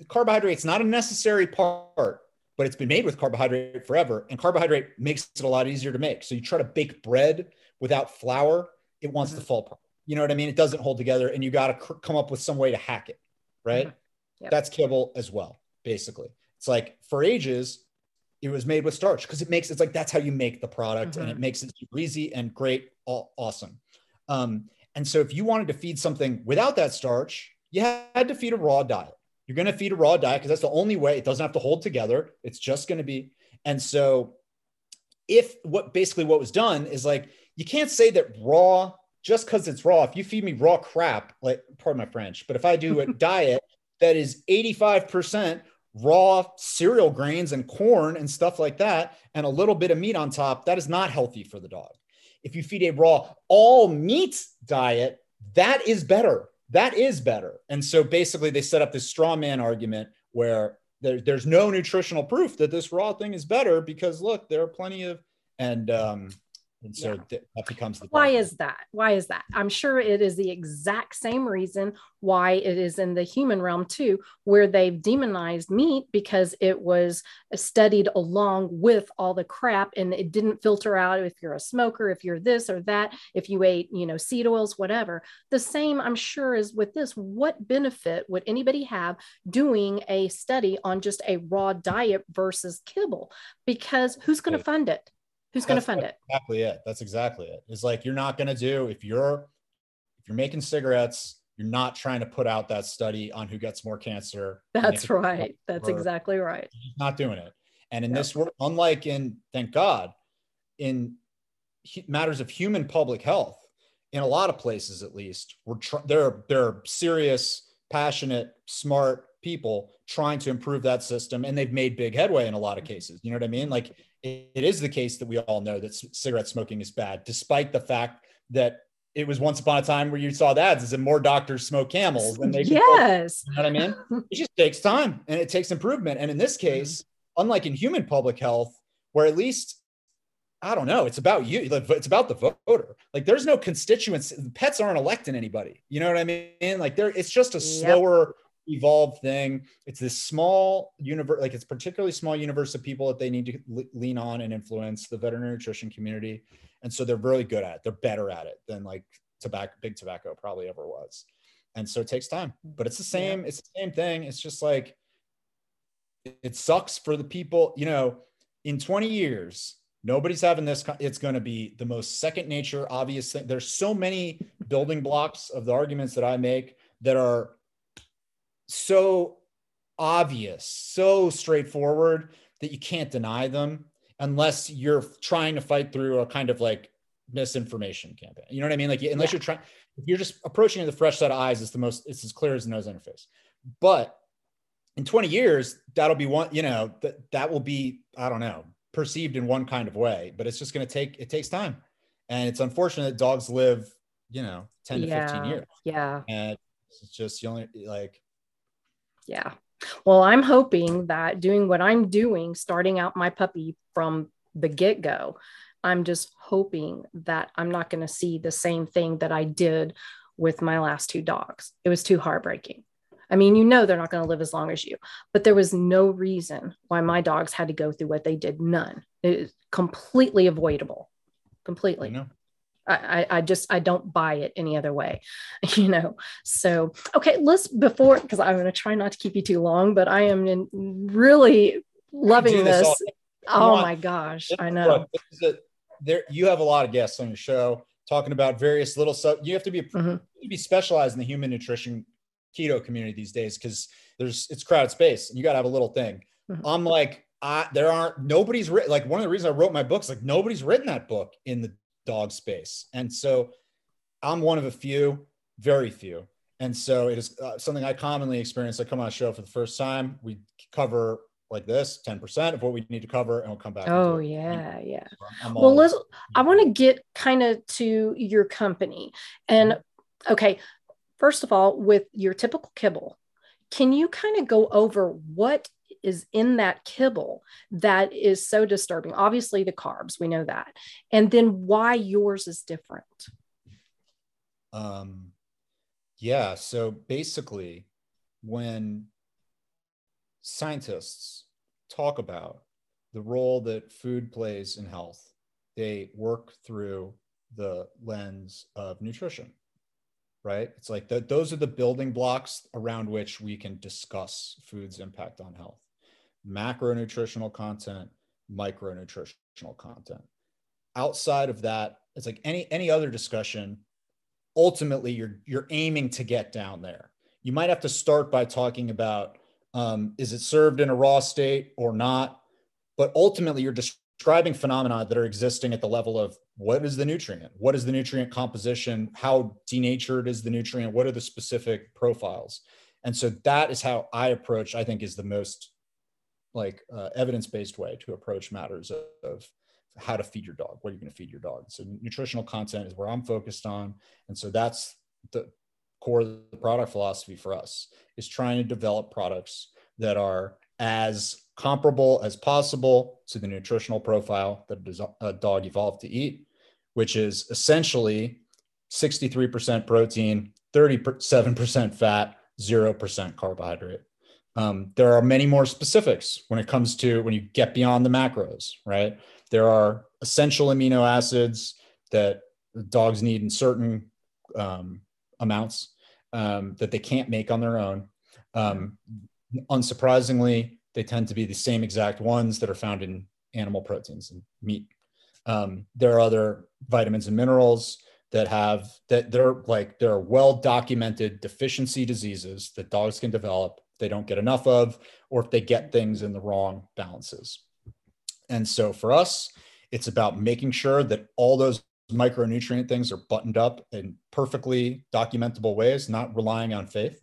carbohydrates, not a necessary part, but it's been made with carbohydrate forever. And carbohydrate makes it a lot easier to make. So you try to bake bread without flour, it wants mm-hmm. to fall apart. You know what I mean? It doesn't hold together, and you got to cr- come up with some way to hack it, right? Mm-hmm. Yep. That's kibble as well, basically. It's like for ages, it was made with starch because it makes it's like that's how you make the product, mm-hmm. and it mm-hmm. makes it super easy and great, all, awesome. Um, and so if you wanted to feed something without that starch, you had to feed a raw diet. You're going to feed a raw diet because that's the only way. It doesn't have to hold together. It's just going to be. And so, if what basically what was done is like you can't say that raw just because it's raw. If you feed me raw crap, like pardon my French, but if I do a diet that is 85% raw cereal grains and corn and stuff like that, and a little bit of meat on top, that is not healthy for the dog. If you feed a raw all meat diet, that is better. That is better. And so basically, they set up this straw man argument where there, there's no nutritional proof that this raw thing is better because look, there are plenty of and um, and so yeah. th- that becomes the why is that? Why is that? I'm sure it is the exact same reason why it is in the human realm too where they've demonized meat because it was studied along with all the crap and it didn't filter out if you're a smoker if you're this or that if you ate you know seed oils whatever. The same i'm sure is with this. What benefit would anybody have doing a study on just a raw diet versus kibble? Because who's going to fund it Who's going to fund it? Exactly it. That's exactly it. It's like you're not going to do if you're if you're making cigarettes, you're not trying to put out that study on who gets more cancer. That's right. That's exactly right. not doing it. And in yep. this world, unlike in thank God, in matters of human public health, in a lot of places at least, we're tr- there. There are serious, passionate, smart people trying to improve that system, and they've made big headway in a lot of cases. You know what I mean? Like it is the case that we all know that cigarette smoking is bad, despite the fact that it was once upon a time where you saw the ads and more doctors smoke camels and they yes. You know what i mean? It just takes time and it takes improvement. And in this mm-hmm. case unlike in human public health where at least i don't know it's about you it's about the voter. Like there's no constituents pets aren't electing anybody. You know what i mean? Like there it's just a slower evolved thing. It's this small universe, like it's particularly small universe of people that they need to lean on and influence the veterinary nutrition community. And so they're really good at it. They're better at it than like tobacco, big tobacco probably ever was. And so it takes time, but it's the same. Yeah. It's the same thing. It's just like, it sucks for the people, you know, in 20 years, nobody's having this. It's going to be the most second nature, obvious thing. There's so many building blocks of the arguments that I make that are so obvious, so straightforward that you can't deny them unless you're trying to fight through a kind of like misinformation campaign. You know what I mean? Like unless yeah. you're trying, if you're just approaching it with a fresh set of eyes, it's the most, it's as clear as the nose interface. But in 20 years, that'll be one, you know, that that will be, I don't know, perceived in one kind of way, but it's just going to take, it takes time. And it's unfortunate that dogs live, you know, 10 to yeah. 15 years. Yeah. And it's just the only like yeah. Well, I'm hoping that doing what I'm doing, starting out my puppy from the get go, I'm just hoping that I'm not going to see the same thing that I did with my last two dogs. It was too heartbreaking. I mean, you know, they're not going to live as long as you, but there was no reason why my dogs had to go through what they did. None. It is completely avoidable. Completely. I, I just I don't buy it any other way, you know. So okay, let's before because I'm going to try not to keep you too long, but I am in really loving this. this. Oh my gosh, I know. A, there, you have a lot of guests on your show talking about various little stuff. You have to be mm-hmm. to be specialized in the human nutrition keto community these days because there's it's crowded space and you got to have a little thing. Mm-hmm. I'm like, I there aren't nobody's written like one of the reasons I wrote my books like nobody's written that book in the dog space. And so I'm one of a few, very few. And so it is uh, something I commonly experience. I come on a show for the first time. We cover like this 10% of what we need to cover and we'll come back. Oh, yeah. Yeah. well, let's, I want to get kind of to your company. And okay, first of all, with your typical kibble, can you kind of go over what is in that kibble that is so disturbing? Obviously, the carbs, we know that. And then why yours is different? Um, yeah. So basically, when scientists talk about the role that food plays in health, they work through the lens of nutrition right? It's like the, those are the building blocks around which we can discuss food's impact on health macronutritional content, micronutritional content. Outside of that, it's like any any other discussion. Ultimately, you're you're aiming to get down there. You might have to start by talking about um, is it served in a raw state or not, but ultimately you're just describing phenomena that are existing at the level of what is the nutrient? What is the nutrient composition? How denatured is the nutrient? What are the specific profiles? And so that is how i approach i think is the most like uh, evidence-based way to approach matters of, of how to feed your dog what are you going to feed your dog. So nutritional content is where i'm focused on. And so that's the core of the product philosophy for us is trying to develop products that are as comparable as possible to the nutritional profile that a dog evolved to eat, which is essentially 63% protein, 37% fat, 0% carbohydrate. Um, there are many more specifics when it comes to when you get beyond the macros, right? There are essential amino acids that dogs need in certain um, amounts um, that they can't make on their own. Um, unsurprisingly, they tend to be the same exact ones that are found in animal proteins and meat. Um, there are other vitamins and minerals that have that they're like there are well documented deficiency diseases that dogs can develop they don't get enough of or if they get things in the wrong balances and so for us it's about making sure that all those micronutrient things are buttoned up in perfectly documentable ways not relying on faith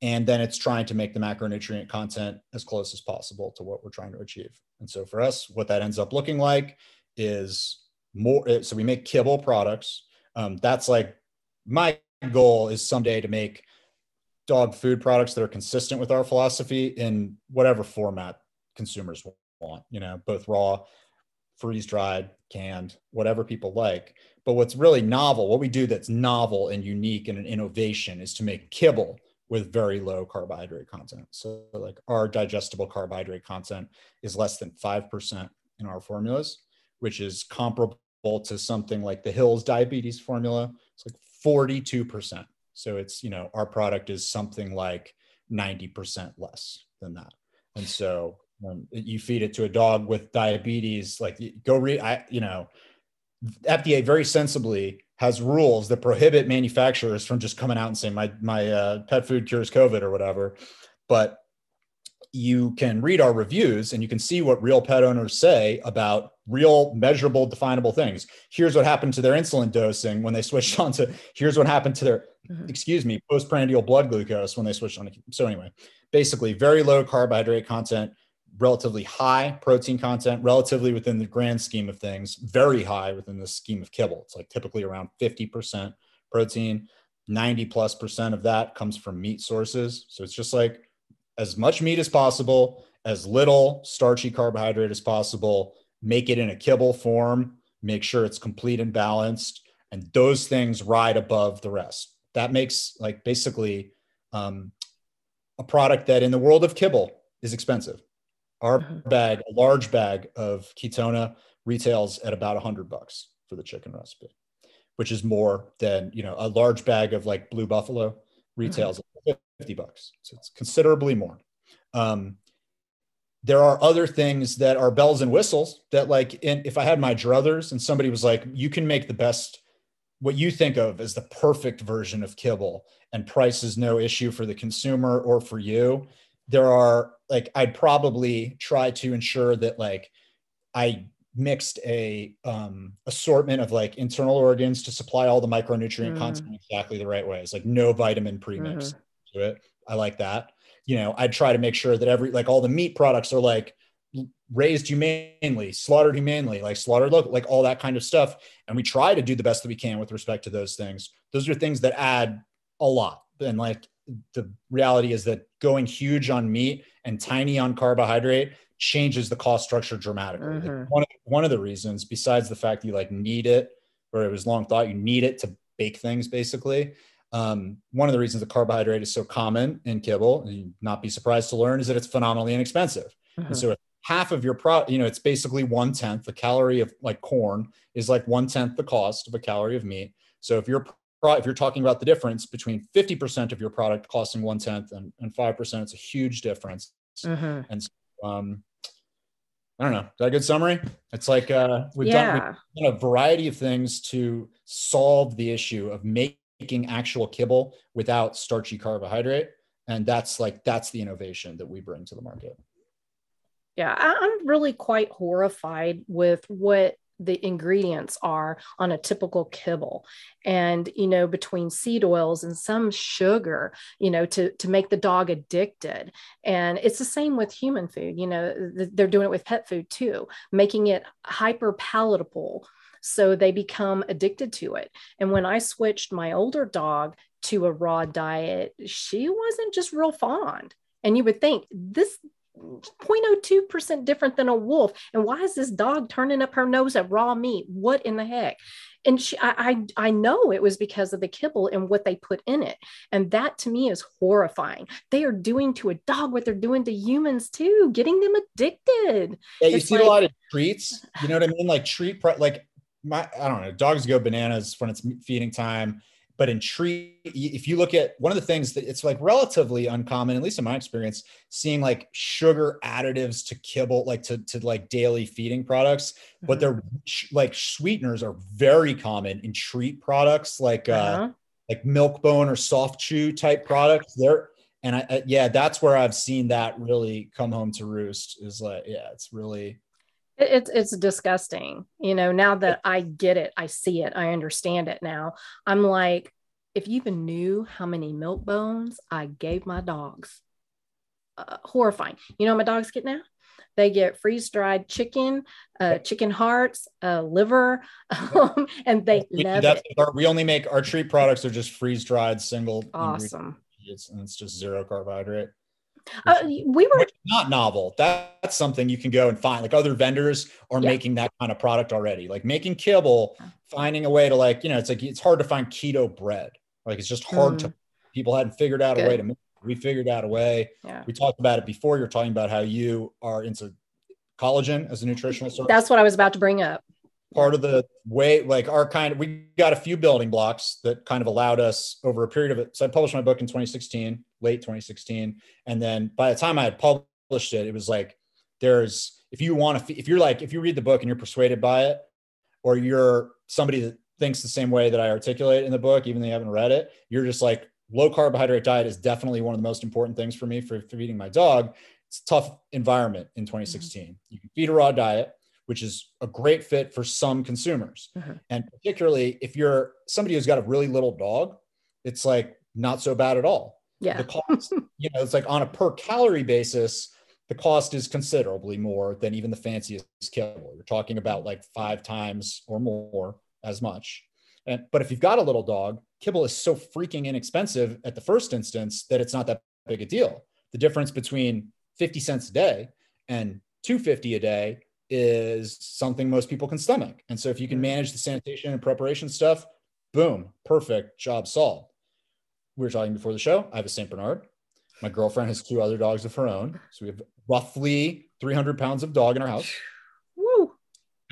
and then it's trying to make the macronutrient content as close as possible to what we're trying to achieve. And so for us what that ends up looking like is more eh, so we make kibble products. Um, that's like my goal is someday to make dog food products that are consistent with our philosophy in whatever format consumers want you know both raw freeze dried canned whatever people like. But what's really novel what we do that's novel and unique and an innovation is to make kibble with very low carbohydrate content. So, like our digestible carbohydrate content is less than 5% in our formulas, which is comparable to something like the Hills diabetes formula. It's like 42%. So, it's, you know, our product is something like 90% less than that. And so, when you feed it to a dog with diabetes, like go read, I, you know, FDA very sensibly has rules that prohibit manufacturers from just coming out and saying my my uh, pet food cures COVID or whatever. But you can read our reviews and you can see what real pet owners say about real measurable definable things here's what happened to their insulin dosing when they switched on to here's what happened to their mm-hmm. excuse me postprandial blood glucose when they switched on so anyway basically very low carbohydrate content relatively high protein content, relatively within the grand scheme of things, very high within the scheme of kibble. It's like typically around 50% protein. 90 plus percent of that comes from meat sources. So it's just like as much meat as possible, as little starchy carbohydrate as possible, make it in a kibble form, make sure it's complete and balanced. And those things ride above the rest. That makes like basically um, a product that in the world of kibble is expensive our mm-hmm. bag, a large bag of ketona retails at about a hundred bucks for the chicken recipe, which is more than, you know, a large bag of like blue buffalo retails mm-hmm. at 50 bucks. So it's considerably more. Um, there are other things that are bells and whistles that like in, if I had my druthers and somebody was like, you can make the best, what you think of as the perfect version of kibble and price is no issue for the consumer or for you there are like I'd probably try to ensure that like I mixed a um, assortment of like internal organs to supply all the micronutrient mm. content exactly the right way. It's like no vitamin premix mm-hmm. to it. I like that. You know, I'd try to make sure that every like all the meat products are like raised humanely, slaughtered humanely, like slaughtered local, like all that kind of stuff. And we try to do the best that we can with respect to those things. Those are things that add a lot. And like the reality is that going huge on meat and tiny on carbohydrate changes the cost structure dramatically. Mm-hmm. One, of, one of the reasons, besides the fact that you like need it, or it was long thought you need it to bake things basically. Um, one of the reasons the carbohydrate is so common in kibble, and you'd not be surprised to learn, is that it's phenomenally inexpensive. Mm-hmm. And so half of your pro, you know, it's basically one tenth. The calorie of like corn is like one tenth the cost of a calorie of meat. So if your if you're talking about the difference between 50% of your product costing one tenth and, and 5%, it's a huge difference. Mm-hmm. And so, um, I don't know. Is that a good summary? It's like uh, we've, yeah. done, we've done a variety of things to solve the issue of making actual kibble without starchy carbohydrate. And that's like, that's the innovation that we bring to the market. Yeah, I'm really quite horrified with what the ingredients are on a typical kibble. And you know between seed oils and some sugar you know to to make the dog addicted. And it's the same with human food you know they're doing it with pet food too making it hyper palatable so they become addicted to it. And when i switched my older dog to a raw diet she wasn't just real fond. And you would think this 0.02% different than a wolf. And why is this dog turning up her nose at raw meat? What in the heck? And she, I, I, I know it was because of the kibble and what they put in it. And that to me is horrifying. They are doing to a dog what they're doing to humans too, getting them addicted. Yeah, you it's see like, a lot of treats. You know what I mean? Like treat, like my, I don't know, dogs go bananas when it's feeding time but in treat if you look at one of the things that it's like relatively uncommon at least in my experience seeing like sugar additives to kibble like to, to like daily feeding products mm-hmm. but they're like sweeteners are very common in treat products like uh, uh-huh. uh like milkbone or soft chew type products they're and I, I yeah that's where i've seen that really come home to roost is like yeah it's really it's it's disgusting. You know, now that I get it, I see it, I understand it now. I'm like, if you even knew how many milk bones I gave my dogs, uh, horrifying. You know, my dogs get now. They get freeze dried chicken, uh, chicken hearts, uh, liver, um, and they we, love it. Our, we only make our treat products are just freeze dried single. Awesome. It's, and it's just zero carbohydrate. Uh, we were not novel. That's something you can go and find. Like other vendors are yeah. making that kind of product already. Like making kibble, finding a way to like, you know, it's like it's hard to find keto bread. Like it's just hard mm. to people hadn't figured out Good. a way to make it. we figured out a way. Yeah. We talked about it before. You're talking about how you are into collagen as a nutritional source. That's what I was about to bring up. Part of the way, like our kind of, we got a few building blocks that kind of allowed us over a period of it. So I published my book in 2016 late 2016. And then by the time I had published it, it was like, there's, if you want to, if you're like, if you read the book and you're persuaded by it, or you're somebody that thinks the same way that I articulate in the book, even though you haven't read it, you're just like, low carbohydrate diet is definitely one of the most important things for me for, feeding my dog. It's a tough environment in 2016. Mm-hmm. You can feed a raw diet, which is a great fit for some consumers. Mm-hmm. And particularly if you're somebody who's got a really little dog, it's like not so bad at all yeah. The cost, you know, it's like on a per calorie basis, the cost is considerably more than even the fanciest kibble. You're talking about like five times or more as much. And but if you've got a little dog, kibble is so freaking inexpensive at the first instance that it's not that big a deal. The difference between 50 cents a day and 250 a day is something most people can stomach. And so if you can hmm. manage the sanitation and preparation stuff, boom, perfect, job solved we were talking before the show. I have a St. Bernard. My girlfriend has two other dogs of her own. So we have roughly 300 pounds of dog in our house. Woo.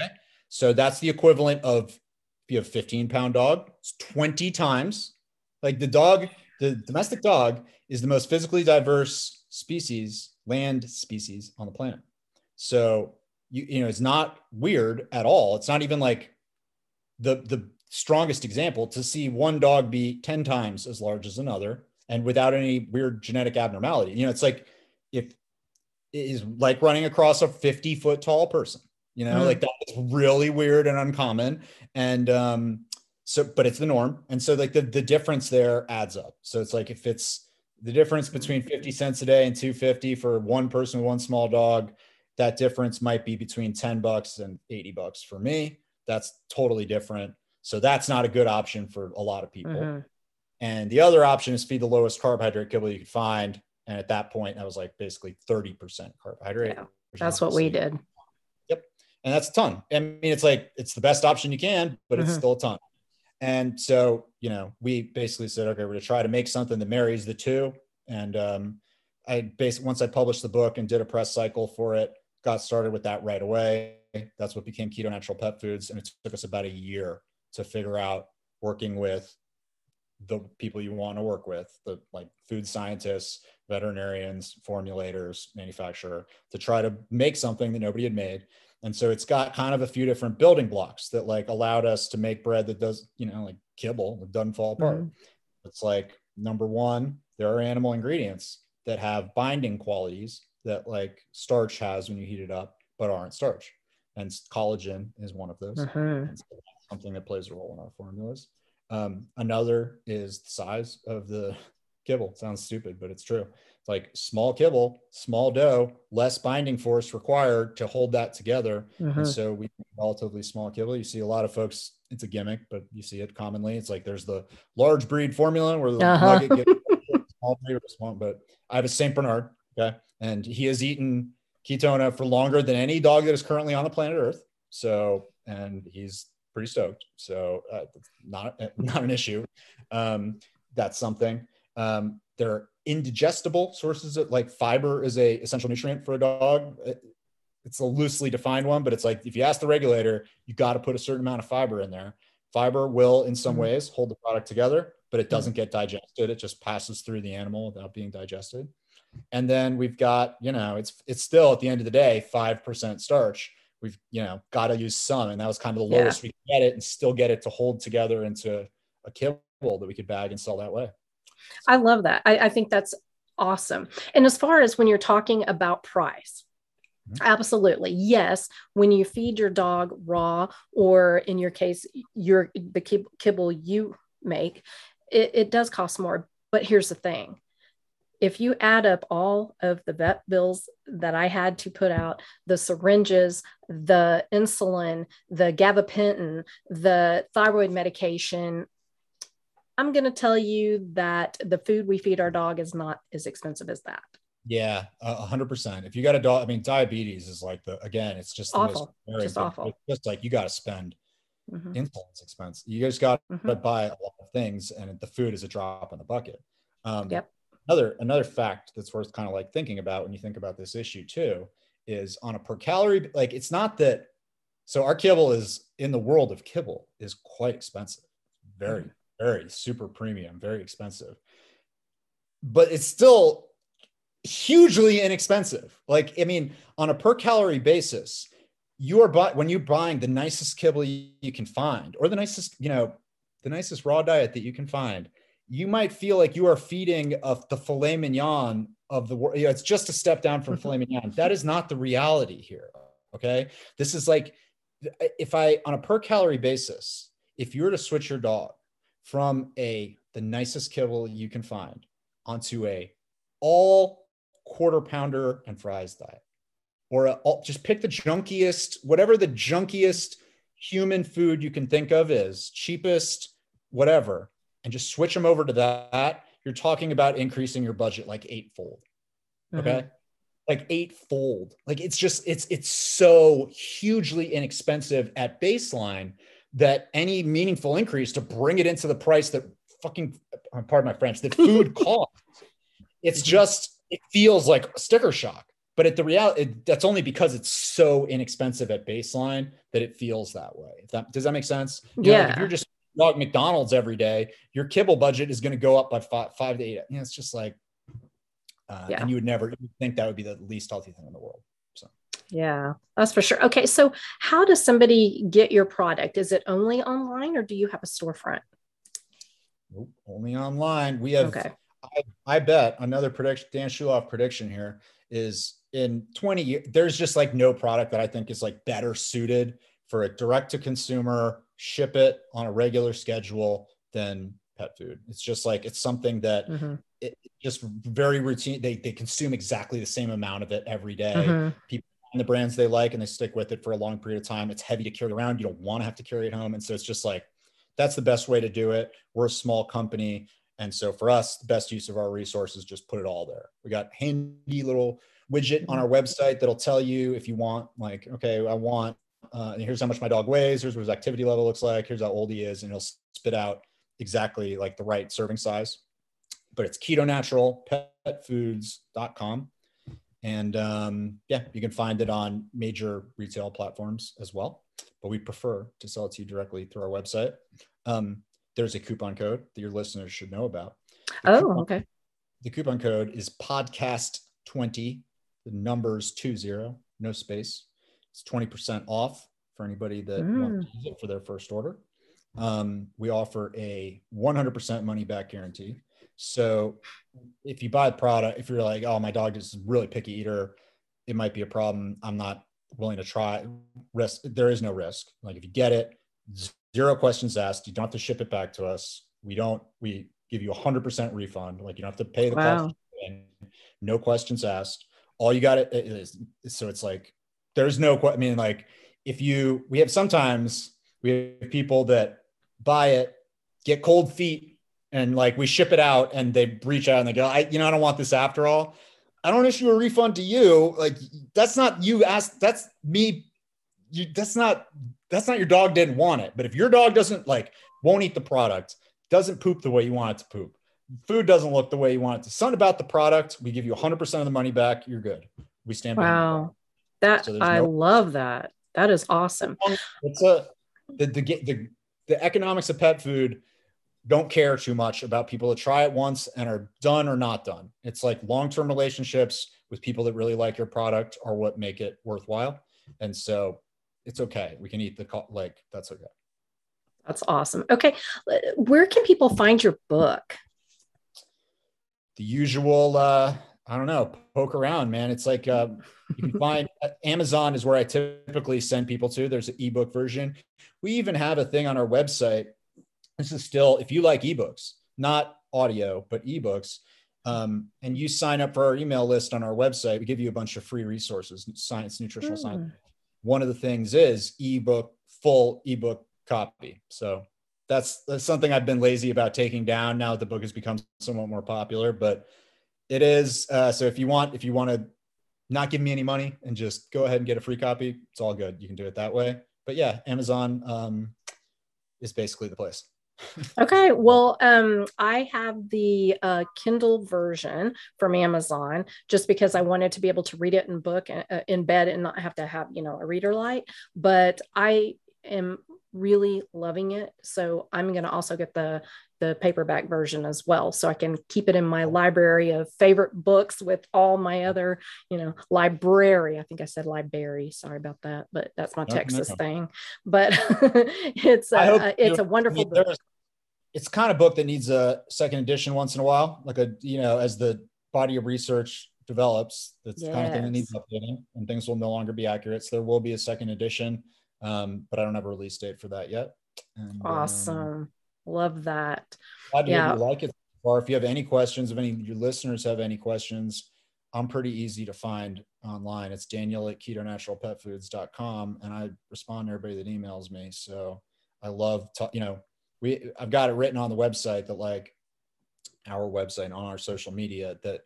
Okay. So that's the equivalent of if you have 15 pound dog, it's 20 times. Like the dog, the domestic dog is the most physically diverse species, land species on the planet. So you, you know, it's not weird at all. It's not even like the the strongest example to see one dog be 10 times as large as another and without any weird genetic abnormality. You know, it's like if it is like running across a 50 foot tall person, you know, mm-hmm. like that's really weird and uncommon. And um, so, but it's the norm. And so like the, the difference there adds up. So it's like if it's the difference between 50 cents a day and 250 for one person, one small dog, that difference might be between 10 bucks and 80 bucks for me. That's totally different so that's not a good option for a lot of people. Mm-hmm. And the other option is feed the lowest carbohydrate kibble you could find. And at that point, that was like basically 30% carbohydrate. Yeah, that's what we did. Yep. And that's a ton. I mean, it's like, it's the best option you can, but mm-hmm. it's still a ton. And so, you know, we basically said, okay, we're going to try to make something that marries the two. And um, I basically, once I published the book and did a press cycle for it, got started with that right away. That's what became Keto Natural Pet Foods. And it took us about a year to figure out working with the people you want to work with, the like food scientists, veterinarians, formulators, manufacturer, to try to make something that nobody had made. And so it's got kind of a few different building blocks that like allowed us to make bread that does, you know, like kibble, that doesn't fall apart. Mm-hmm. It's like number one, there are animal ingredients that have binding qualities that like starch has when you heat it up, but aren't starch. And collagen is one of those. Mhm. So something that plays a role in our formulas. Um, another is the size of the kibble. Sounds stupid, but it's true. It's like small kibble, small dough, less binding force required to hold that together. And Mhm. so we relatively small kibble. You see a lot of folks, it's a gimmick, but you see it commonly. It's like there's the large breed formula where the Uh-huh. nugget gets small breed or small, but I have a St. Bernard, okay, and he has eaten ketona for longer than any dog that is currently on the planet Earth. So, and he's pretty stoked. So, uh, not not an issue. Um, that's something. Um, they're indigestible sources of like fiber is a essential nutrient for a dog. It- It's a loosely defined one, but it's like if you ask the regulator, you got to put a certain amount of fiber in there. Fiber will, in some Mhm. ways, hold the product together, but it doesn't get digested. It just passes through the animal without being digested. And then we've got, you know, it's it's still at the end of the day five percent starch. We've you know got to use some, and that was kind of the Yeah. lowest we could get it, and still get it to hold together into a kibble that we could bag and sell that way. I love that. I, I think that's awesome. And as far as when you're talking about price, Mhm. absolutely. Yes. When you feed your dog raw, or in your case, your the kibble you make, it, it does cost more. But here's the thing. If you add up all of the vet bills that I had to put out, the syringes, the insulin, the gabapentin, the thyroid medication, I'm going to tell you that the food we feed our dog is not as expensive as that. Yeah, a hundred percent. If you got a dog, I mean, diabetes is like the again, it's just the most Awful. Just awful. It's just like you got to spend Mhm, insulin's expense. You just got to mhm. buy a lot of things, and the food is a drop in the bucket. Um, Yep. Another another fact that's worth kind of like thinking about when you think about this issue too is on a per calorie. Like it's not that. So our kibble is in the world of kibble is quite expensive, very Mm-hmm. very super premium, very expensive, but it's still hugely inexpensive. Like I mean, on a per calorie basis, you are but when you're buying the nicest kibble you, you can find or the nicest you know the nicest raw diet that you can find you might feel like you are feeding of the filet mignon of the world you know, it's just a step down from filet mignon. That is not the reality here okay? This is like if i on a per calorie basis if you were to switch your dog from a the nicest kibble you can find onto a all quarter pounder and fries diet or a, just pick the junkiest, whatever the junkiest human food you can think of is, cheapest, whatever, and just switch them over to that. You're talking about increasing your budget like eightfold. Okay. Like eightfold. Like it's just, it's, it's so hugely inexpensive at baseline that any meaningful increase to bring it into the price that fucking, pardon my French, that food costs. It's Mhm. just, it feels like sticker shock but at the reality that's only because it's so inexpensive at baseline that it feels that way if that does that make sense You know, like if Yeah. you're just dog mcdonald's every day your kibble budget is going to go up by five, five to eight you know, it's just like uh, Yeah. and you would never think that would be the least healthy thing in the world Yeah, that's for sure. Okay. So, how does somebody get your product? Is it only online or do you have a storefront? Nope, only online we have Okay. I bet another prediction, Dan Schulof prediction here is in 20 years, there's just like no product that I think is like better suited for a direct to consumer, ship it on a regular schedule than pet food. It's just like, it's something that Mhm, it just very routine. They, they consume exactly the same amount of it every day. mhm. And the brands they like and they stick with it for a long period of time. It's heavy to carry around. You don't want to have to carry it home. And so it's just like, that's the best way to do it. We're a small company. And so for us, the best use of our resources, just put it all there. We got handy little widget on our website that'll tell you if you want, like, okay, I want, uh, and here's how much my dog weighs. Here's what his activity level looks like. Here's how old he is. And he'll spit out exactly like the right serving size. But it's keto natural petfoods.com. And um, yeah, you can find it on major retail platforms as well. But we prefer to sell it to you directly through our website. Um, there's a coupon code that your listeners should know about. The Oh, coupon- okay. the coupon code is podcast20, the numbers 20, no space. It's 20% off for anybody that wants to use it for their first order. Um, we offer a 100% money back guarantee. So if you buy the product, if you're like, oh, my dog is a really picky eater, it might be a problem. I'm not willing to try risk. There is no risk. Like if you get it, zero questions asked. You don't have to ship it back to us. We don't, we give you a hundred percent refund. Like you don't have to pay the wow. cost. No questions asked. All you got it is, so it's like, there's no, I mean, like if you, we have sometimes we have people that buy it, get cold feet and like we ship it out and they reach out and they go, I, you know, I don't want this after all. I don't issue a refund to you. Like that's not you ask, that's me. You, that's not, that's not your dog didn't want it. But if your dog doesn't like, won't eat the product, doesn't poop the way you want it to poop, food doesn't look the way you want it to, something about the product, we give you 100% of the money back. You're good. We stand Wow. That so I no- love that. That is awesome. It's a, the, the, the, the economics of pet food don't care too much about people that try it once and are done or not done. It's like long-term relationships with people that really like your product are what make it worthwhile. And so it's okay. We can eat the like that's okay. That's awesome. Okay, where can people find your book? The usual uh I don't know, poke around, man. It's like uh, you can find uh, Amazon is where I typically send people to. There's an ebook version. We even have a thing on our website this is still if you like ebooks not audio but ebooks um, and you sign up for our email list on our website we give you a bunch of free resources science nutritional mm. science one of the things is ebook full ebook copy so that's that's something i've been lazy about taking down now that the book has become somewhat more popular but it is uh, so if you want if you want to not give me any money and just go ahead and get a free copy it's all good. You can do it that way. But yeah amazon um, is basically the place. Okay well um i have the uh, kindle version from amazon just because i wanted to be able to read it in book uh, in bed and not have to have you know a reader light. But i am really loving it so i'm going to also get the the paperback version as well so i can keep it in my library of favorite books with all my other you know library i think i said library sorry about that but that's my no, texas no. thing but it's a, uh, uh, it's a wonderful book it's kind of book that needs a second edition once in a while, like a you know, as the body of research develops, that's yes. the kind of thing that needs updating, and things will no longer be accurate. So there will be a second edition, um, but I don't have a release date for that yet. And, awesome, um, love that. Glad yeah, you like it. Or if you have any questions, if any of your listeners have any questions, I'm pretty easy to find online. It's Daniel at ketonaturalpetfoods.com, and I respond to everybody that emails me. So I love, to, you know, we I've got it written on the website that like our website on our social media that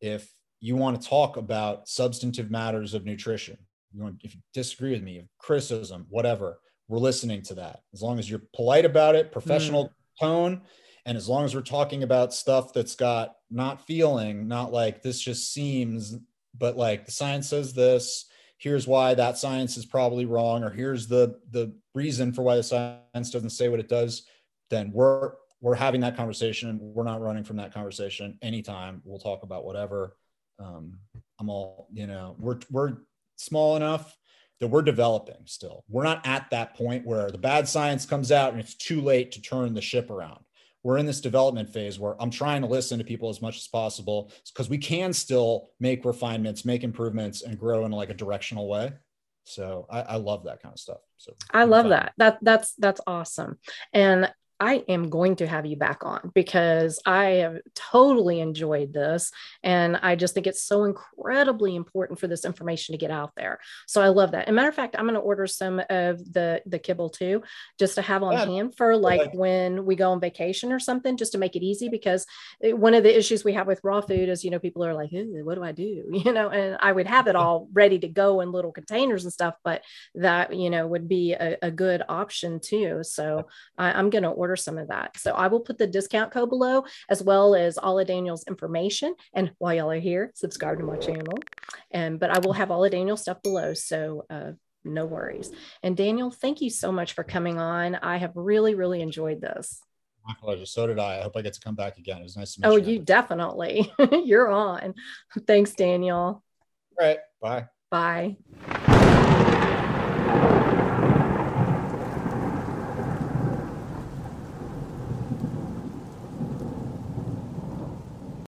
if you want to talk about substantive matters of nutrition, you want if you disagree with me, criticism, whatever, we're listening to that. As long as you're polite about it, professional mm. tone, and as long as we're talking about stuff that's got not feeling, not like this just seems, but like the science says this, here's why that science is probably wrong, or here's the the reason for why the science doesn't say what it does then we're we're having that conversation. We're not running from that conversation anytime. We'll talk about whatever. Um, I'm all, you know, we're we're small enough that we're developing still. We're not at that point where the bad science comes out and it's too late to turn the ship around. We're in this development phase where I'm trying to listen to people as much as possible because we can still make refinements, make improvements, and grow in like a directional way. So I, I love that kind of stuff. So I love that. That that's that's awesome. And I am going to have you back on because I have totally enjoyed this. And I just think it's so incredibly important for this information to get out there. So I love that. And matter of fact, I'm going to order some of the, the kibble too, just to have on yeah. hand for like when we go on vacation or something, just to make it easy. Because eh, one of the issues we have with raw food is, you know, people are like, what do I do? You know, and I would have it all ready to go in little containers and stuff, but that, you know, would be a, a good option too. So I, I'm going to order order some of that. So I will put the discount code below as well as all of Daniel's information. And while y'all are here, subscribe to my channel. And but I will have all of Daniel's stuff below. So uh, no worries. And Daniel, thank you so much for coming on. I have really, really enjoyed this. My pleasure. So did I. I hope I get to come back again. It was nice to meet oh, you. Oh, you definitely. You're on. Thanks, Daniel. All right. Bye. Bye.